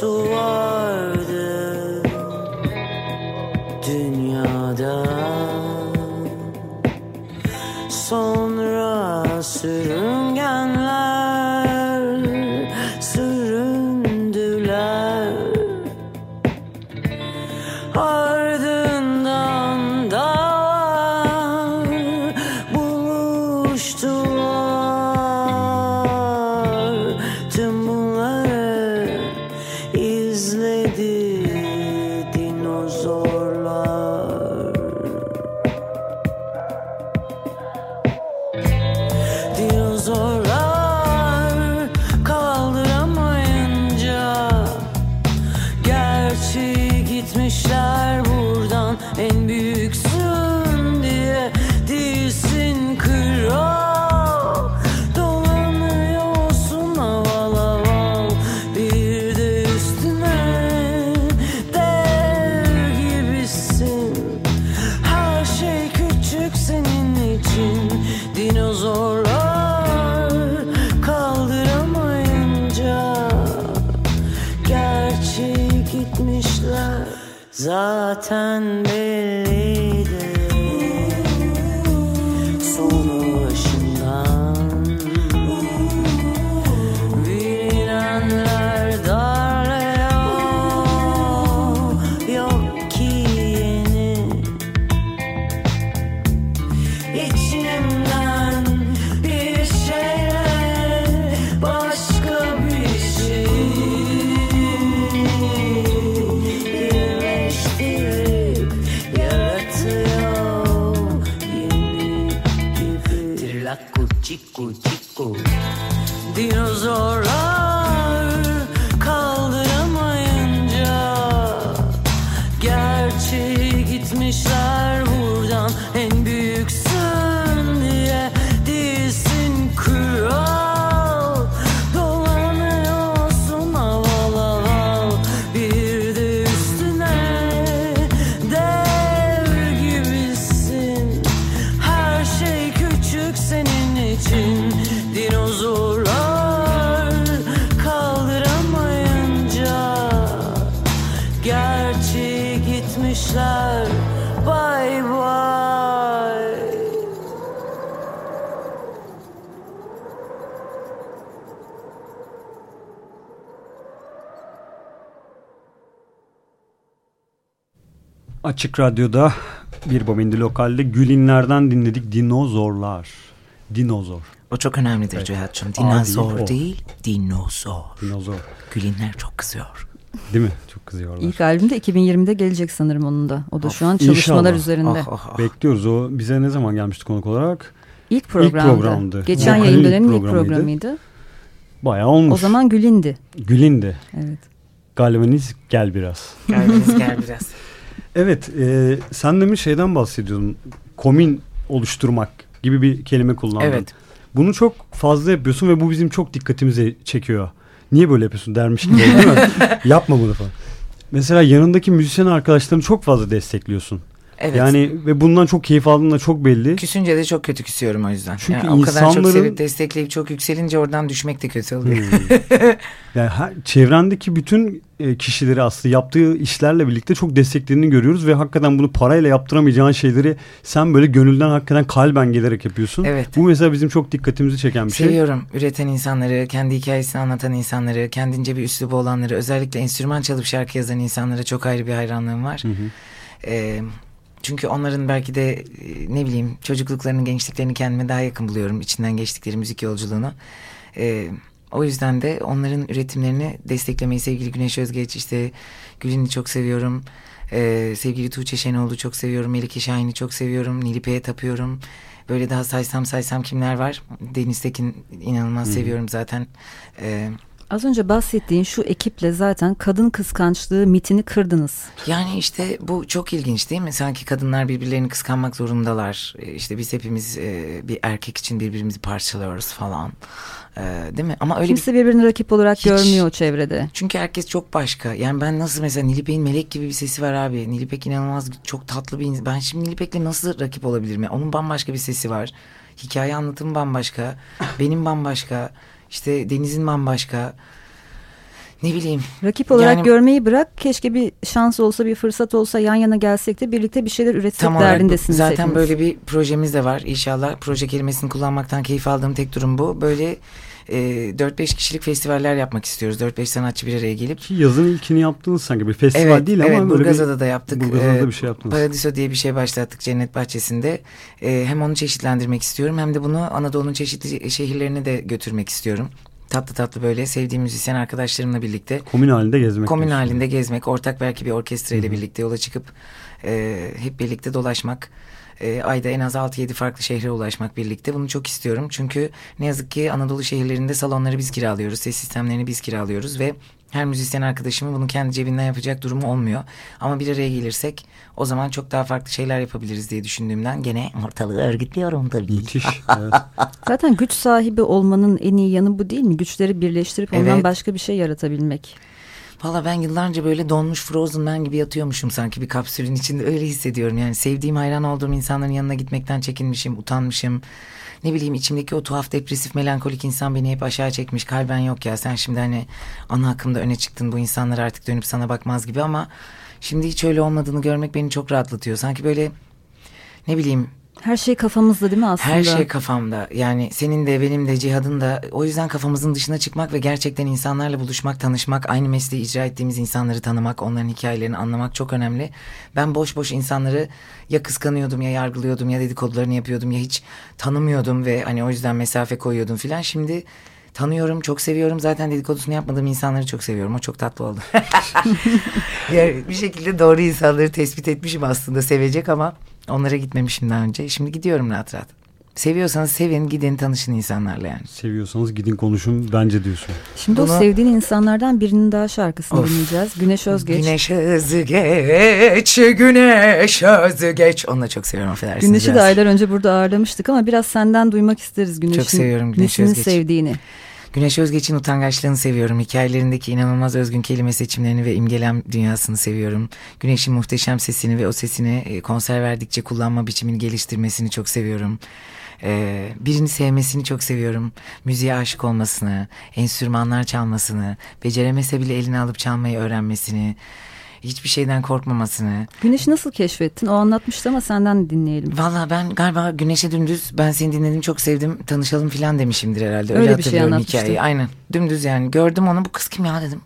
vardı You. Açık Radyo'da bir Bobindi Lokal'de Gülinler'den dinledik Dinozorlar. Dinozor. O çok önemlidir Evet. Cihat'cığım. Dinozor değil, o. değil, dinozor. Dinozor. Gülinler çok kızıyor. Değil mi? Çok kızıyorlar. İlk albüm de 2020'de gelecek sanırım onun da. O da şu an İnşallah. çalışmalar üzerinde. Ah, ah, ah. Bekliyoruz. O bize ne zaman gelmişti konuk olarak? İlk programdı. programdı. Geçen Vokalin yayın ilk döneminin ilk programıydı. programıydı. Bayağı olmuş. O zaman Gül'indi. Gül'indi. Evet. Galvaniz gel biraz. Geldiniz gel biraz. Evet, e, sen demin şeyden bahsediyordun. Komün oluşturmak gibi bir kelime kullandın. Evet. Bunu çok fazla yapıyorsun ve bu bizim çok dikkatimizi çekiyor. Niye böyle yapıyorsun dermiş gibi oldu değil mi? Yapma bunu falan. Mesela yanındaki müzisyen arkadaşlarını çok fazla destekliyorsun. Evet. Yani ve bundan çok keyif aldığın da çok belli. Küsünce de çok kötü küsüyorum o yüzden. Çünkü yani o kadar çok insanların- sevip destekleyip çok yükselince oradan düşmek de kötü oluyor. Hmm. yani her- çevrendeki bütün e, kişileri aslında yaptığı işlerle birlikte çok desteklediğini görüyoruz ve hakikaten bunu parayla yaptıramayacağın şeyleri sen böyle gönülden hakikaten kalben gelerek yapıyorsun. Evet. Bu mesela bizim çok dikkatimizi çeken bir şey. Seviyorum üreten insanları, kendi hikayesini anlatan insanları, kendince bir üslubu olanları, özellikle enstrüman çalıp şarkı yazan insanlara çok ayrı bir hayranlığım var. Hı hı. Ee, çünkü onların belki de e, ne bileyim çocukluklarını, gençliklerini kendime daha yakın buluyorum. içinden geçtikleri müzik yolculuğunu. Ee, o yüzden de onların üretimlerini desteklemeyi sevgili Güneş Özgeç, işte Gül'ünü çok seviyorum. Ee, sevgili Tuğçe Şenoğlu'yu çok seviyorum. Melike Şahin'i çok seviyorum. Nilipe'ye tapıyorum. Böyle daha saysam saysam kimler var? Deniz Tekin inanılmaz seviyorum zaten. Ee, Az önce bahsettiğin şu ekiple zaten kadın kıskançlığı mitini kırdınız. Yani işte bu çok ilginç değil mi? Sanki kadınlar birbirlerini kıskanmak zorundalar. Ee, İşte biz hepimiz e, bir erkek için birbirimizi parçalıyoruz falan. Ee, değil mi? Ama öyle bir... Kimse birbirini rakip olarak Hiç. görmüyor o çevrede. Çünkü herkes çok başka. Yani ben nasıl mesela Nilipek'in melek gibi bir sesi var abi. Nilipek inanılmaz çok tatlı bir insan. Ben şimdi Nilipek'le nasıl rakip olabilirim? Yani onun bambaşka bir sesi var. Hikaye anlatımı bambaşka. Benim bambaşka. İşte Deniz'in bambaşka. Ne bileyim. Rakip olarak Yani- görmeyi bırak. Keşke bir şans olsa, bir fırsat olsa yan yana gelsek de birlikte bir şeyler üretsek Tam olarak derdindesiniz zaten hepiniz. böyle bir projemiz de var inşallah. Proje kelimesini kullanmaktan keyif aldığım tek durum bu. Böyle e, 4-5 kişilik festivaller yapmak istiyoruz. 4-5 sanatçı bir araya gelip. Ki yazın ilkini yaptınız sanki bir festival Evet, değil evet ama Burgazada'da bir, da yaptık. Burgazada'da Ee, bir şey yaptınız. Paradiso diye bir şey başlattık Cennet Bahçesi'nde. Ee, hem onu çeşitlendirmek istiyorum hem de bunu Anadolu'nun çeşitli şehirlerine de götürmek istiyorum. Tatlı tatlı böyle sevdiğim müzisyen arkadaşlarımla birlikte. Komün halinde gezmek. Komün diyorsun. halinde gezmek, ortak belki bir orkestra ile birlikte yola çıkıp e, hep birlikte dolaşmak. E, ayda en az 6-7 farklı şehre ulaşmak birlikte. Bunu çok istiyorum. Çünkü ne yazık ki Anadolu şehirlerinde salonları biz kiralıyoruz. Ses sistemlerini biz kiralıyoruz ve her müzisyen arkadaşımın bunu kendi cebinden yapacak durumu olmuyor. Ama bir araya gelirsek o zaman çok daha farklı şeyler yapabiliriz diye düşündüğümden gene ortalığı örgütlüyorum tabii. Müthiş. evet. Zaten güç sahibi olmanın en iyi yanı bu değil mi? Güçleri birleştirip ondan Evet. başka bir şey yaratabilmek. Valla ben yıllarca böyle donmuş Frozen Man gibi yatıyormuşum sanki bir kapsülün içinde öyle hissediyorum. Yani sevdiğim hayran olduğum insanların yanına gitmekten çekinmişim, utanmışım. Ne bileyim içimdeki o tuhaf depresif melankolik insan beni hep aşağı çekmiş. Kalben yok ya sen şimdi hani ana akımda öne çıktın bu insanlar artık dönüp sana bakmaz gibi ama şimdi hiç öyle olmadığını görmek beni çok rahatlatıyor. Sanki böyle ne bileyim Her şey kafamızda değil mi aslında? her şey kafamda. Yani senin de benim de Cihad'ın da o yüzden kafamızın dışına çıkmak ve gerçekten insanlarla buluşmak, tanışmak, aynı mesleği icra ettiğimiz insanları tanımak, onların hikayelerini anlamak çok önemli. Ben boş boş insanları ya kıskanıyordum ya yargılıyordum ya dedikodularını yapıyordum ya hiç tanımıyordum ve hani o yüzden mesafe koyuyordum filan. Şimdi tanıyorum, çok seviyorum. Zaten dedikodusunu yapmadığım insanları çok seviyorum. O çok tatlı oldu. yani bir şekilde doğru insanları tespit etmişim aslında sevecek ama onlara gitmemişim daha önce. Şimdi gidiyorum rahat rahat. Seviyorsanız sevin gidin tanışın insanlarla yani. Seviyorsanız gidin konuşun bence diyorsun. Şimdi o Bunu- sevdiğin insanlardan birinin daha şarkısını Of. dinleyeceğiz. Güneş Özgeç. Güneş özgeç, güneş özgeç. Onu da çok seviyorum affedersiniz. Güneş'i de biraz. aylar önce burada ağırlamıştık ama biraz senden duymak isteriz Güneş'in. seviyorum Güneş Özgeç. sevdiğini. Güneş Özgeç'in utangaçlığını seviyorum. Hikayelerindeki inanılmaz özgün kelime seçimlerini ve imgelem dünyasını seviyorum. Güneş'in muhteşem sesini ve o sesini e, konser verdikçe kullanma biçimini geliştirmesini çok seviyorum. Ee, birini sevmesini çok seviyorum. Müziğe aşık olmasını, enstrümanlar çalmasını, beceremese bile eline alıp çalmayı öğrenmesini, hiçbir şeyden korkmamasını. Güneş'i nasıl keşfettin? O anlatmıştı ama senden dinleyelim. Valla ben galiba Güneş'e dümdüz ben seni dinledim çok sevdim tanışalım filan demişimdir herhalde. Öyle, Öyle bir şey hatırlıyorum anlatmıştı. hikayeyi. Aynen dümdüz yani gördüm onu bu kız kim ya dedim.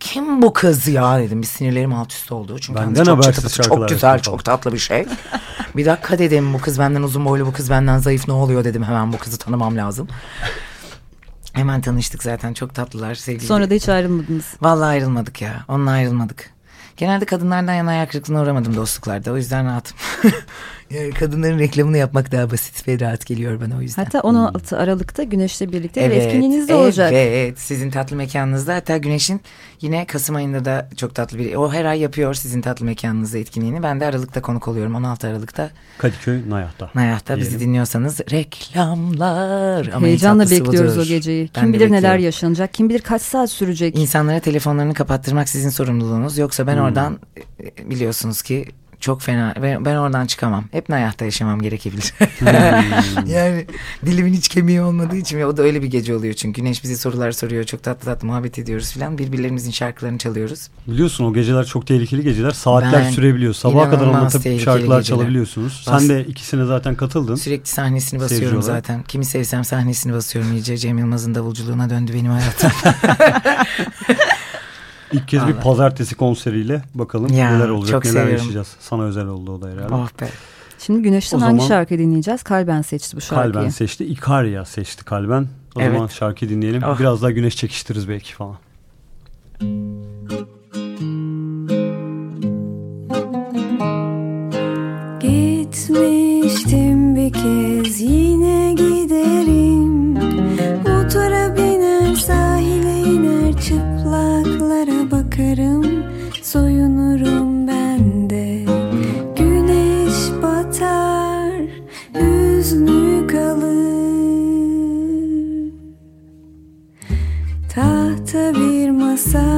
Kim bu kız ya dedim. Bir sinirlerim alt üst oldu. Çünkü Benden çok habersiz şarkılar çok güzel çok tatlı bir şey. bir dakika dedim bu kız benden uzun boylu bu kız benden zayıf ne oluyor dedim. Hemen bu kızı tanımam lazım. Hemen tanıştık zaten çok tatlılar sevgili. Sonra da hiç ayrılmadınız. Vallahi ayrılmadık ya. Onunla ayrılmadık. Genelde kadınlardan yana ayak kırıklığına uğramadım dostluklarda. O yüzden rahatım. Yani kadınların reklamını yapmak daha basit ve rahat geliyor bana o yüzden. Hatta 16 Aralık'ta Güneş'le birlikte bir Evet, etkinliğiniz de evet, olacak. Evet, sizin tatlı mekanınızda. Hatta Güneş'in yine Kasım ayında da çok tatlı bir... O her ay yapıyor sizin tatlı mekanınızda etkinliğini. Ben de Aralık'ta konuk oluyorum. 16 Aralık'ta Kadıköy Nayah'ta. Nayah'ta bizi dinliyorsanız reklamlar. Ama Heyecanla bekliyoruz budur. o geceyi. Ben Kim bilir neler yaşanacak, kim bilir kaç saat sürecek. İnsanlara telefonlarını kapattırmak sizin sorumluluğunuz. Yoksa ben Hmm. oradan e, biliyorsunuz ki çok fena. Ben, ben oradan çıkamam. Hep Nayah'ta yaşamam gerekebilir. Hmm. yani dilimin hiç kemiği olmadığı için o da öyle bir gece oluyor çünkü Güneş bize sorular soruyor çok tatlı tatlı muhabbet ediyoruz filan birbirlerimizin şarkılarını çalıyoruz. Biliyorsun o geceler çok tehlikeli geceler. Saatler Ben sürebiliyor. Sabaha kadar anlatıp şarkılar geceler. çalabiliyorsunuz. Bas- Sen de ikisine zaten katıldın. Sürekli sahnesini Seyirci basıyorum olarak. zaten. Kimi sevsem sahnesini basıyorum iyice. Cem Yılmaz'ın davulculuğuna döndü benim hayatım. İlk kez bir Vallahi. pazartesi konseriyle bakalım Ya, neler olacak çok neler seviyorum. yaşayacağız. Sana özel oldu o da herhalde. oh be. Şimdi Güneş'ten O hangi zaman- şarkı dinleyeceğiz? Kalben seçti bu şarkıyı. Kalben seçti. Ikaria seçti Kalben. O Evet. zaman şarkıyı dinleyelim. Oh. Biraz daha güneş çekiştiririz belki falan. Gitmiştim bir kez yine bakarım Soyunurum ben de. Güneş batar hüznü kalır. Tahta bir masa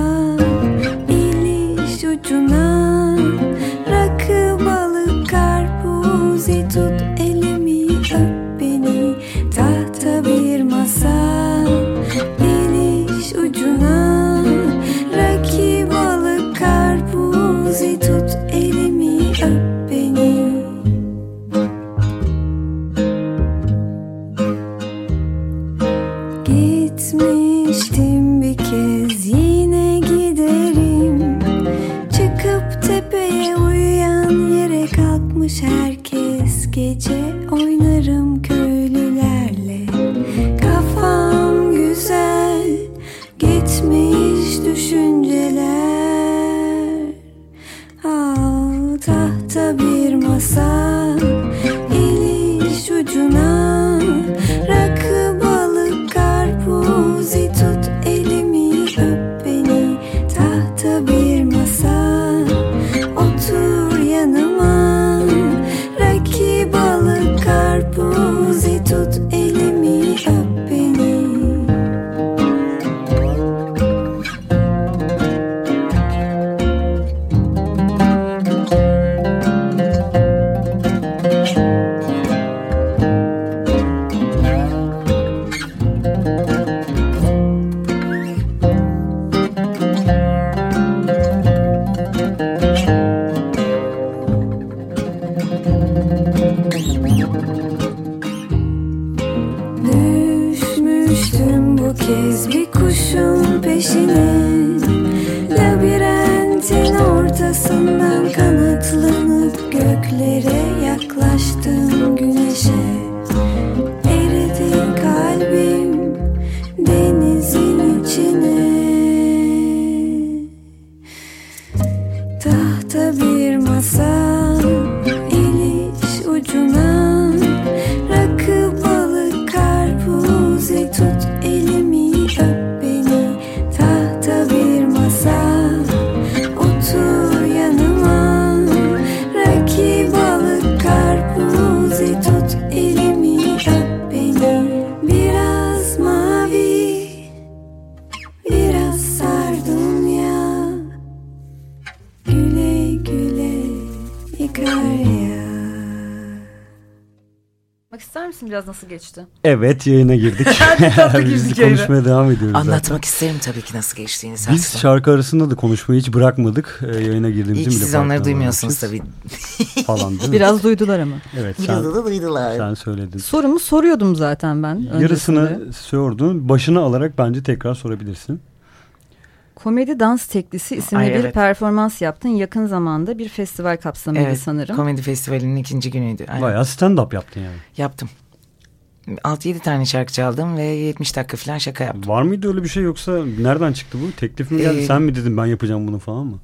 nasıl geçti? Evet yayına girdik. Biz yayına. konuşmaya devam ediyoruz zaten. Anlatmak isterim tabii ki nasıl geçtiğini. Biz Saksı. şarkı arasında da konuşmayı hiç bırakmadık. Ee, yayına ki bile siz onları duymuyorsunuz tabii. Falan değil mi? Biraz duydular ama. Evet Biraz sen, da duydular. sen söyledin. Sorumu soruyordum zaten ben. öncesinde. Yarısını sordun. Başını alarak bence tekrar sorabilirsin. Komedi Dans Teklisi isimli Ay, bir evet. performans yaptın. Yakın zamanda bir festival kapsamıydı Evet, sanırım. komedi festivalinin ikinci günüydü. Aynen. Bayağı stand-up yaptın yani. Yaptım. 6-7 tane şarkı çaldım ve 70 dakika falan şaka yaptım. Var mıydı öyle bir şey yoksa nereden çıktı bu? Teklif mi geldi? Ee, Sen mi dedin ben yapacağım bunu falan mı?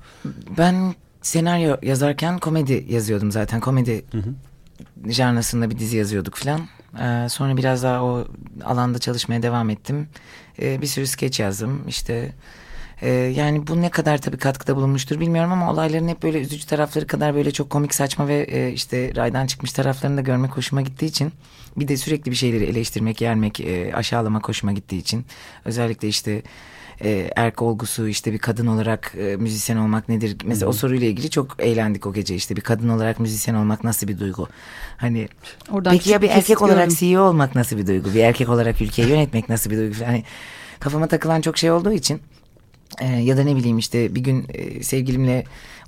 Ben senaryo yazarken komedi yazıyordum zaten. Komedi Hı hı. janrasında bir dizi yazıyorduk falan. Ee, sonra biraz daha o alanda çalışmaya devam ettim. Ee, bir sürü skeç yazdım. İşte e, yani bu ne kadar tabii katkıda bulunmuştur bilmiyorum ama olayların hep böyle üzücü tarafları kadar böyle çok komik saçma ve e, işte raydan çıkmış taraflarını da görmek hoşuma gittiği için bir de sürekli bir şeyleri eleştirmek, yermek, e, aşağılamak hoşuma gittiği için özellikle işte e, erk olgusu işte bir kadın olarak e, müzisyen olmak nedir? Mesela o soruyla ilgili çok eğlendik o gece işte bir kadın olarak müzisyen olmak nasıl bir duygu? Hani Oradan peki ya bir erkek kesit olarak. CEO olmak nasıl bir duygu? Bir erkek olarak ülkeyi yönetmek nasıl bir duygu? Hani kafama takılan çok şey olduğu için e, ya da ne bileyim işte bir gün e, sevgilimle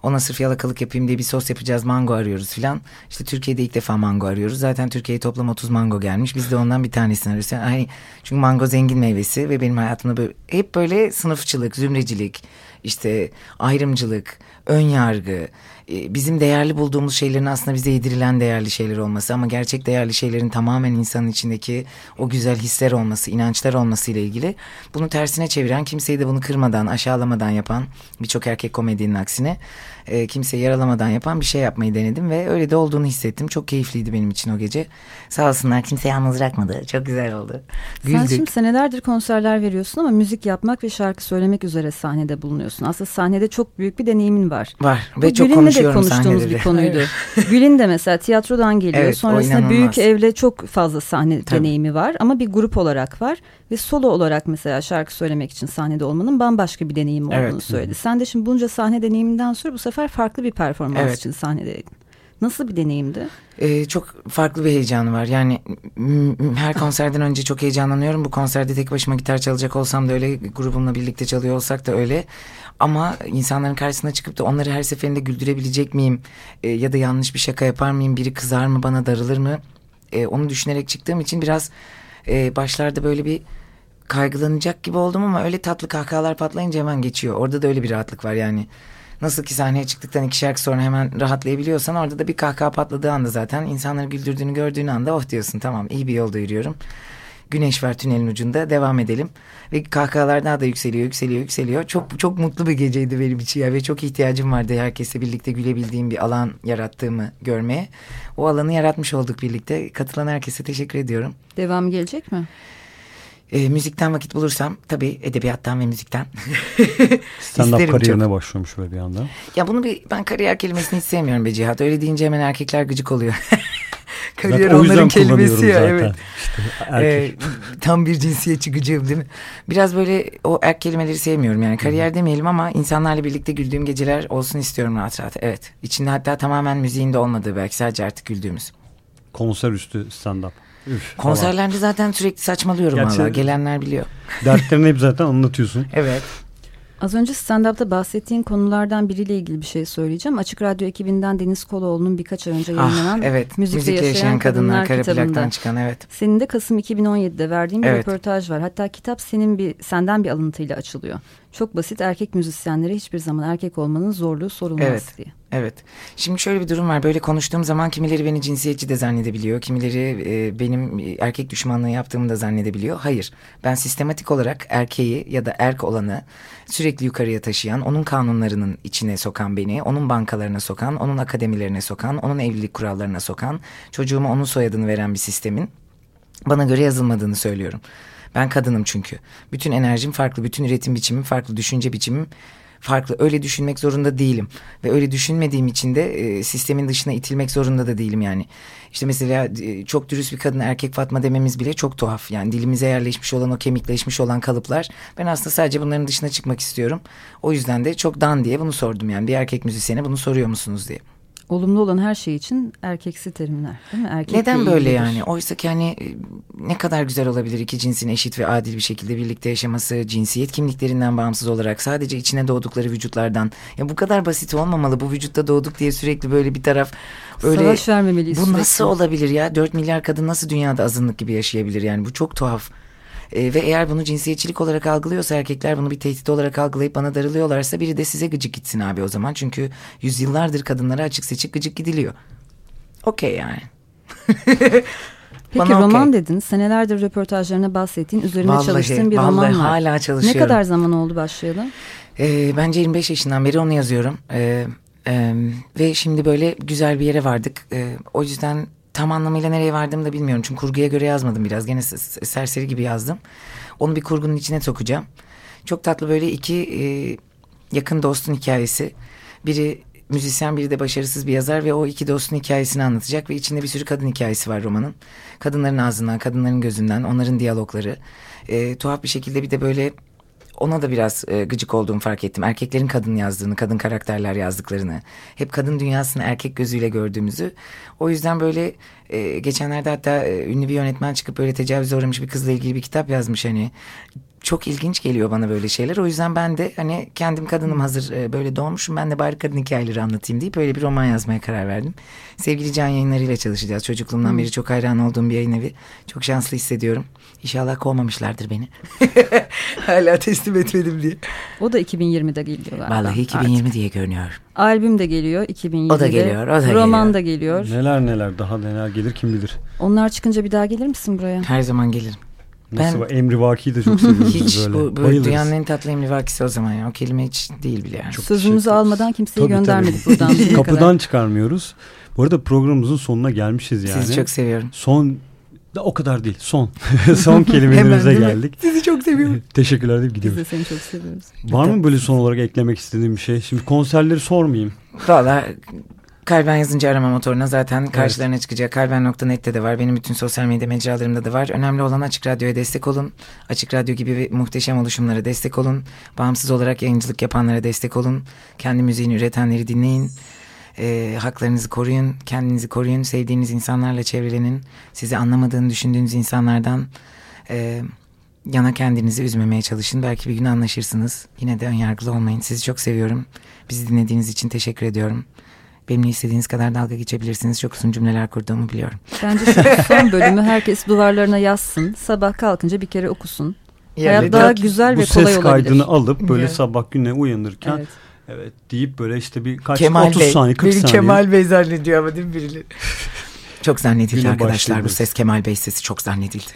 ona sırf yalakalık yapayım diye bir sos yapacağız mango arıyoruz filan. İşte Türkiye'de ilk defa mango arıyoruz. Zaten Türkiye'ye toplam 30 mango gelmiş. Biz de ondan bir tanesini arıyoruz. Yani hani, çünkü mango zengin meyvesi ve benim hayatımda böyle, hep böyle sınıfçılık, zümrecilik, işte ayrımcılık, ön yargı, e, bizim değerli bulduğumuz şeylerin aslında bize yedirilen değerli şeyler olması ama gerçek değerli şeylerin tamamen insanın içindeki o güzel hisler olması, inançlar olması ile ilgili bunu tersine çeviren, kimseyi de bunu kırmadan, aşağılamadan yapan birçok erkek komedinin aksine e, kimseyi yaralamadan yapan bir şey yapmayı denedim ve öyle de olduğunu hissettim. Çok keyifliydi benim için o gece. Sağ olsunlar kimse yalnız bırakmadı. Çok güzel oldu. Sen Güldük. şimdi senelerdir konserler veriyorsun ama müzik yapmak ve şarkı söylemek üzere sahnede bulunuyorsun. Aslında sahnede çok büyük bir deneyimin var. Var Bu ve çok Gülin'le de konuştuğumuz sahnede de. bir konuydu. Gül'in de mesela tiyatrodan geliyor. Evet, Sonrasında. Büyük Ev'le çok fazla sahne Tabii. deneyimi var. Ama bir grup olarak var. Ve solo olarak mesela şarkı söylemek için sahnede olmanın bambaşka bir deneyim olduğunu Evet. söyledi. Sen de şimdi bunca sahne deneyiminden sonra bu sefer farklı bir performans Evet. için sahnedeydin. Nasıl bir deneyimdi? Ee, çok farklı bir heyecanı var. Yani her konserden önce çok heyecanlanıyorum. Bu konserde tek başıma gitar çalacak olsam da öyle, grubumla birlikte çalıyor olsak da öyle. Ama insanların karşısına çıkıp da onları her seferinde güldürebilecek miyim? Ee, ya da yanlış bir şaka yapar mıyım? Biri kızar mı bana darılır mı? Ee, onu düşünerek çıktığım için biraz e, başlarda böyle bir kaygılanacak gibi oldum ama öyle tatlı kahkahalar patlayınca hemen geçiyor. Orada da öyle bir rahatlık var yani. Nasıl ki sahneye çıktıktan iki şarkı sonra hemen rahatlayabiliyorsan orada da bir kahkaha patladığı anda zaten insanları güldürdüğünü gördüğün anda oh diyorsun tamam iyi bir yolda yürüyorum. Güneş var tünelin ucunda devam edelim. Ve kahkahalar daha da yükseliyor yükseliyor yükseliyor. Çok çok mutlu bir geceydi benim için ya ve çok ihtiyacım vardı herkesle birlikte gülebildiğim bir alan yarattığımı görmeye. O alanı yaratmış olduk birlikte. Katılan herkese teşekkür ediyorum. Devam gelecek mi? E, müzikten vakit bulursam tabii edebiyattan ve müzikten Stand-up kariyerine çok. başlamış böyle bir anda. Ya bunu bir ben kariyer kelimesini hiç sevmiyorum be Cihat. Öyle deyince hemen erkekler gıcık oluyor. kariyer Zaten onların kelimesi ya. zaten. Evet. İşte erkek. Ee, tam bir cinsiyetçi gıcığım değil mi? Biraz böyle o erk kelimeleri sevmiyorum yani. Kariyer demeyelim ama insanlarla birlikte güldüğüm geceler olsun istiyorum rahat rahat. Evet. İçinde hatta tamamen müziğin de olmadığı belki sadece artık güldüğümüz. Konser üstü stand-up. Üf, falan. Konserlerde zaten sürekli saçmalıyorum Gerçi- valla. Gelenler biliyor. Dertlerini hep zaten anlatıyorsun. Evet. Az önce stand-up'ta bahsettiğin konulardan biriyle ilgili bir şey söyleyeceğim. Açık Radyo ekibinden Deniz Koloğlu'nun birkaç ay önce yayınlanan Ah, evet. Müzikle, Müzikle, Yaşayan, Kadınlar, Kara kitabında. Çıkan evet. Senin de Kasım 2017'de verdiğin bir Evet. röportaj var. Hatta kitap senin bir senden bir alıntıyla açılıyor. Çok basit erkek müzisyenlere hiçbir zaman erkek olmanın zorluğu sorulmaz Evet. diye. Evet. Şimdi şöyle bir durum var. Böyle konuştuğum zaman kimileri beni cinsiyetçi de zannedebiliyor. Kimileri e, benim e, erkek düşmanlığı yaptığımı da zannedebiliyor. Hayır. Ben sistematik olarak erkeği ya da erk olanı sürekli yukarıya taşıyan, onun kanunlarının içine sokan beni, onun bankalarına sokan, onun akademilerine sokan, onun evlilik kurallarına sokan, çocuğuma onun soyadını veren bir sistemin bana göre yazılmadığını söylüyorum. Ben kadınım çünkü. Bütün enerjim farklı, bütün üretim biçimim farklı, düşünce biçimim farklı. Öyle düşünmek zorunda değilim. Ve öyle düşünmediğim için de e, sistemin dışına itilmek zorunda da değilim yani. İşte mesela e, çok dürüst bir kadın erkek Fatma dememiz bile çok tuhaf. Yani dilimize yerleşmiş olan o kemikleşmiş olan kalıplar. Ben aslında sadece bunların dışına çıkmak istiyorum. O yüzden de çok dan diye bunu sordum yani. Bir erkek müzisyene bunu soruyor musunuz diye. Olumlu olan her şey için erkeksi terimler değil mi? Erkekle Neden böyle ilgilidir. yani? Oysa ki hani e, ne kadar güzel olabilir iki cinsin eşit ve adil bir şekilde birlikte yaşaması, cinsiyet kimliklerinden bağımsız olarak sadece içine doğdukları vücutlardan. Ya bu kadar basit olmamalı. Bu vücutta doğduk diye sürekli böyle bir taraf öyle Savaş vermemeliyiz Bu sürekli. nasıl olabilir ya? 4 milyar kadın nasıl dünyada azınlık gibi yaşayabilir yani? Bu çok tuhaf. E, ve eğer bunu cinsiyetçilik olarak algılıyorsa erkekler bunu bir tehdit olarak algılayıp bana darılıyorlarsa biri de size gıcık gitsin abi o zaman. Çünkü yüzyıllardır kadınlara açık seçik gıcık gidiliyor. Okey yani. Peki Bana roman okey. dedin. Senelerdir röportajlarına bahsettiğin, üzerinde Vallahi, çalıştığın bir vallahi roman var. hala Ne çalışıyorum. kadar zaman oldu başlayalı? Ee, bence 25 yaşından beri onu yazıyorum. Ee, e, ve şimdi böyle güzel bir yere vardık. Ee, o yüzden tam anlamıyla nereye vardığımı da bilmiyorum. Çünkü kurguya göre yazmadım biraz. Gene serseri gibi yazdım. Onu bir kurgunun içine sokacağım. Çok tatlı böyle iki e, yakın dostun hikayesi. Biri müzisyen biri de başarısız bir yazar ve o iki dostun hikayesini anlatacak ve içinde bir sürü kadın hikayesi var romanın. Kadınların ağzından, kadınların gözünden, onların diyalogları. E, tuhaf bir şekilde bir de böyle ona da biraz e, gıcık olduğumu fark ettim. Erkeklerin kadın yazdığını, kadın karakterler yazdıklarını. Hep kadın dünyasını erkek gözüyle gördüğümüzü. O yüzden böyle e, geçenlerde hatta e, ünlü bir yönetmen çıkıp böyle tecavüze uğramış bir kızla ilgili bir kitap yazmış hani. Çok ilginç geliyor bana böyle şeyler. O yüzden ben de hani kendim kadınım hazır e, böyle doğmuşum. Ben de bari kadın hikayeleri anlatayım deyip böyle bir roman yazmaya karar verdim. Sevgili Can Yayınları ile çalışacağız. Çocukluğumdan beri çok hayran olduğum bir yayın evi. Çok şanslı hissediyorum. İnşallah kovmamışlardır beni. Hala teslim etmedim diye. O da 2020'de geliyor galiba. Vallahi 2020 diye görünüyor. Albüm de geliyor 2020'de. O da geliyor, o da Roman geliyor. da geliyor. Neler neler daha neler gelir kim bilir. Onlar çıkınca bir daha gelir misin buraya? Her zaman gelirim. Nasıl Ben-? Emri Vaki'yi de çok seviyoruz Hiç böyle. bu, bu Bayılırız. dünyanın en tatlı emrivakisi o zaman ya. O kelime hiç değil bile yani. Çok Sözümüzü almadan kimseyi Tabii, göndermedik tabii. buradan. Kapıdan kadar. çıkarmıyoruz. Bu arada programımızın sonuna gelmişiz yani. Sizi çok seviyorum. Son da o kadar değil. Son. Son kelimelerimize geldik. Sizi çok seviyorum. Teşekkürler deyip Biz gidiyoruz. de seni çok seviyoruz. Var mı böyle son olarak eklemek istediğim bir şey? Şimdi konserleri sormayayım. Valla Kalben yazınca arama motoruna zaten karşılarına çıkacak. Kalben.net'te de var. Benim bütün sosyal medya mecralarımda da var. Önemli olan Açık Radyo'ya destek olun. Açık Radyo gibi muhteşem oluşumlara destek olun. Bağımsız olarak yayıncılık yapanlara destek olun. Kendi müziğini üretenleri dinleyin. Ee, haklarınızı koruyun. Kendinizi koruyun. Sevdiğiniz insanlarla çevrelenin. Sizi anlamadığını düşündüğünüz insanlardan e, yana kendinizi üzmemeye çalışın. Belki bir gün anlaşırsınız. Yine de önyargılı olmayın. Sizi çok seviyorum. Bizi dinlediğiniz için teşekkür ediyorum. Benimle istediğiniz kadar dalga geçebilirsiniz. Çok uzun cümleler kurduğumu biliyorum. Bence şu son bölümü herkes duvarlarına yazsın. Sabah kalkınca bir kere okusun. Hayat daha güzel Bu ve kolay ses olabilir. kaydını alıp böyle Evet. sabah güne uyanırken evet. Evet. deyip böyle işte bir kaç Kemal 30 Bey. saniye 40 Beni saniye. Kemal Bey zannediyor ama değil mi birileri? çok zannedildi Güne arkadaşlar bu ses. Kemal Bey sesi çok zannedildi.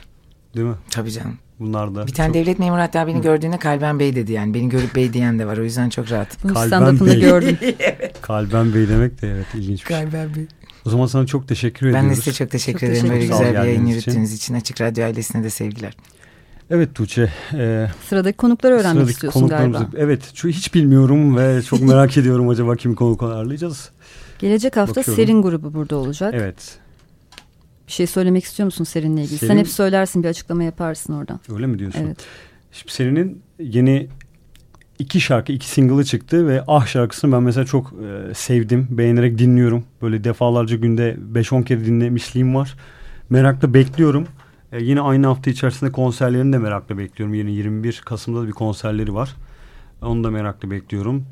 Değil mi? Tabii canım. Bunlar da. Bir tane çok- devlet memuru hatta beni gördüğünde Kalben Bey dedi yani. Beni görüp Bey diyen de var. O yüzden çok rahat. Bunu Kalben Bey. gördüm. Kalben Bey demek de evet ilginç bir şey. Kalben Bey. O zaman sana çok teşekkür Ben de ediyoruz. size çok teşekkür Çok ederim. Böyle teşekkür ederim. güzel bir yayın için. yürüttüğünüz için. Açık Radyo ailesine de sevgiler. Evet Tuğçe. E, Sıradaki konukları öğrenmek sıradaki istiyorsun galiba. Evet şu hiç bilmiyorum ve çok merak ediyorum acaba kimi konuk ağırlayacağız. Gelecek hafta Bakıyorum. Serin grubu burada olacak. Evet. Bir şey söylemek istiyor musun Serin'le ilgili? Serin- Sen hep söylersin bir açıklama yaparsın oradan. Öyle mi diyorsun? Evet. Şimdi serinin yeni iki şarkı, iki single'ı çıktı ve Ah şarkısını ben mesela çok e, sevdim. Beğenerek dinliyorum. Böyle defalarca günde 5-10 kere dinlemişliğim var. Merakla bekliyorum. E, yine aynı hafta içerisinde konserlerini de merakla bekliyorum. Yine 21 Kasım'da da bir konserleri var. Onu da merakla bekliyorum.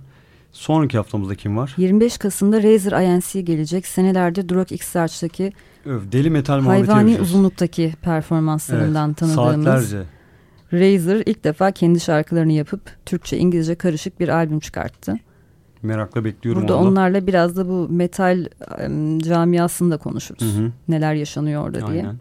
Sonraki haftamızda kim var? 25 Kasım'da Razer INC gelecek. Senelerdir Durak X Search'taki Öf, Deli Metal hayvani uzunluktaki performanslarından Evet, tanıdığımız Saatlerce. Razer ilk defa kendi şarkılarını yapıp Türkçe İngilizce karışık bir albüm çıkarttı. Merakla bekliyorum Burada onu onlarla biraz da bu metal em, camiasını da konuşuruz. Hı hı, Neler yaşanıyor orada diye. aynen.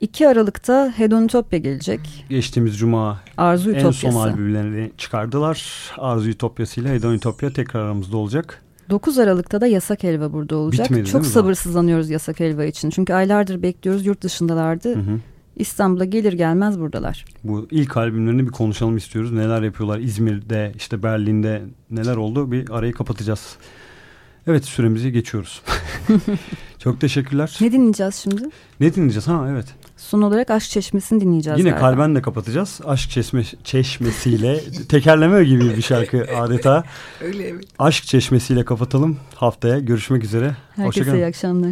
2 Aralık'ta Hedonitopya gelecek. Geçtiğimiz cuma Arzu En Ütopyası. son albümlerini çıkardılar. Arzu Ütopyası ile Hedon Ütopya tekrar aramızda olacak. 9 Aralık'ta da Yasak Helva burada olacak. Bitmedi, Çok sabırsızlanıyoruz Yasak Helva için. Çünkü aylardır bekliyoruz. Yurt dışındalardı. Hı hı. İstanbul'a gelir gelmez buradalar. Bu ilk albümlerini bir konuşalım istiyoruz. Neler yapıyorlar İzmir'de, işte Berlin'de neler oldu bir arayı kapatacağız. Evet süremizi geçiyoruz. Çok teşekkürler. Ne dinleyeceğiz şimdi? Ne dinleyeceğiz? Ha evet. Son olarak Aşk Çeşmesi'ni dinleyeceğiz Yine galiba. kalben de kapatacağız. Aşk çeşme, çeşmesiyle tekerleme gibi bir şarkı adeta. Öyle evet. Aşk çeşmesiyle kapatalım. Haftaya görüşmek üzere. Herkese Hoşçakalın. iyi akşamlar.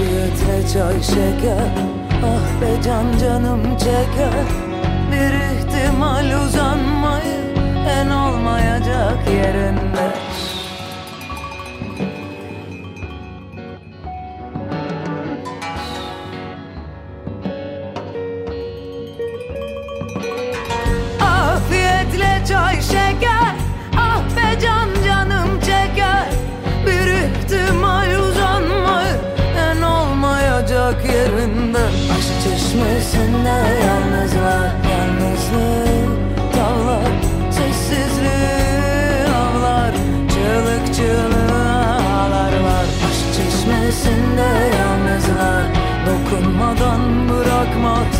Afiyetle çay şeker. Ah be can canım çeker. Bir ihtimal uzanmayı en olmayacak yerinde Aşk çeşmesinde yalnızlar Yalnızlık tavlar Sessizliği avlar Çığlık çığlığa ağlarlar Aşk çeşmesinde yalnızlar Dokunmadan bırakmaz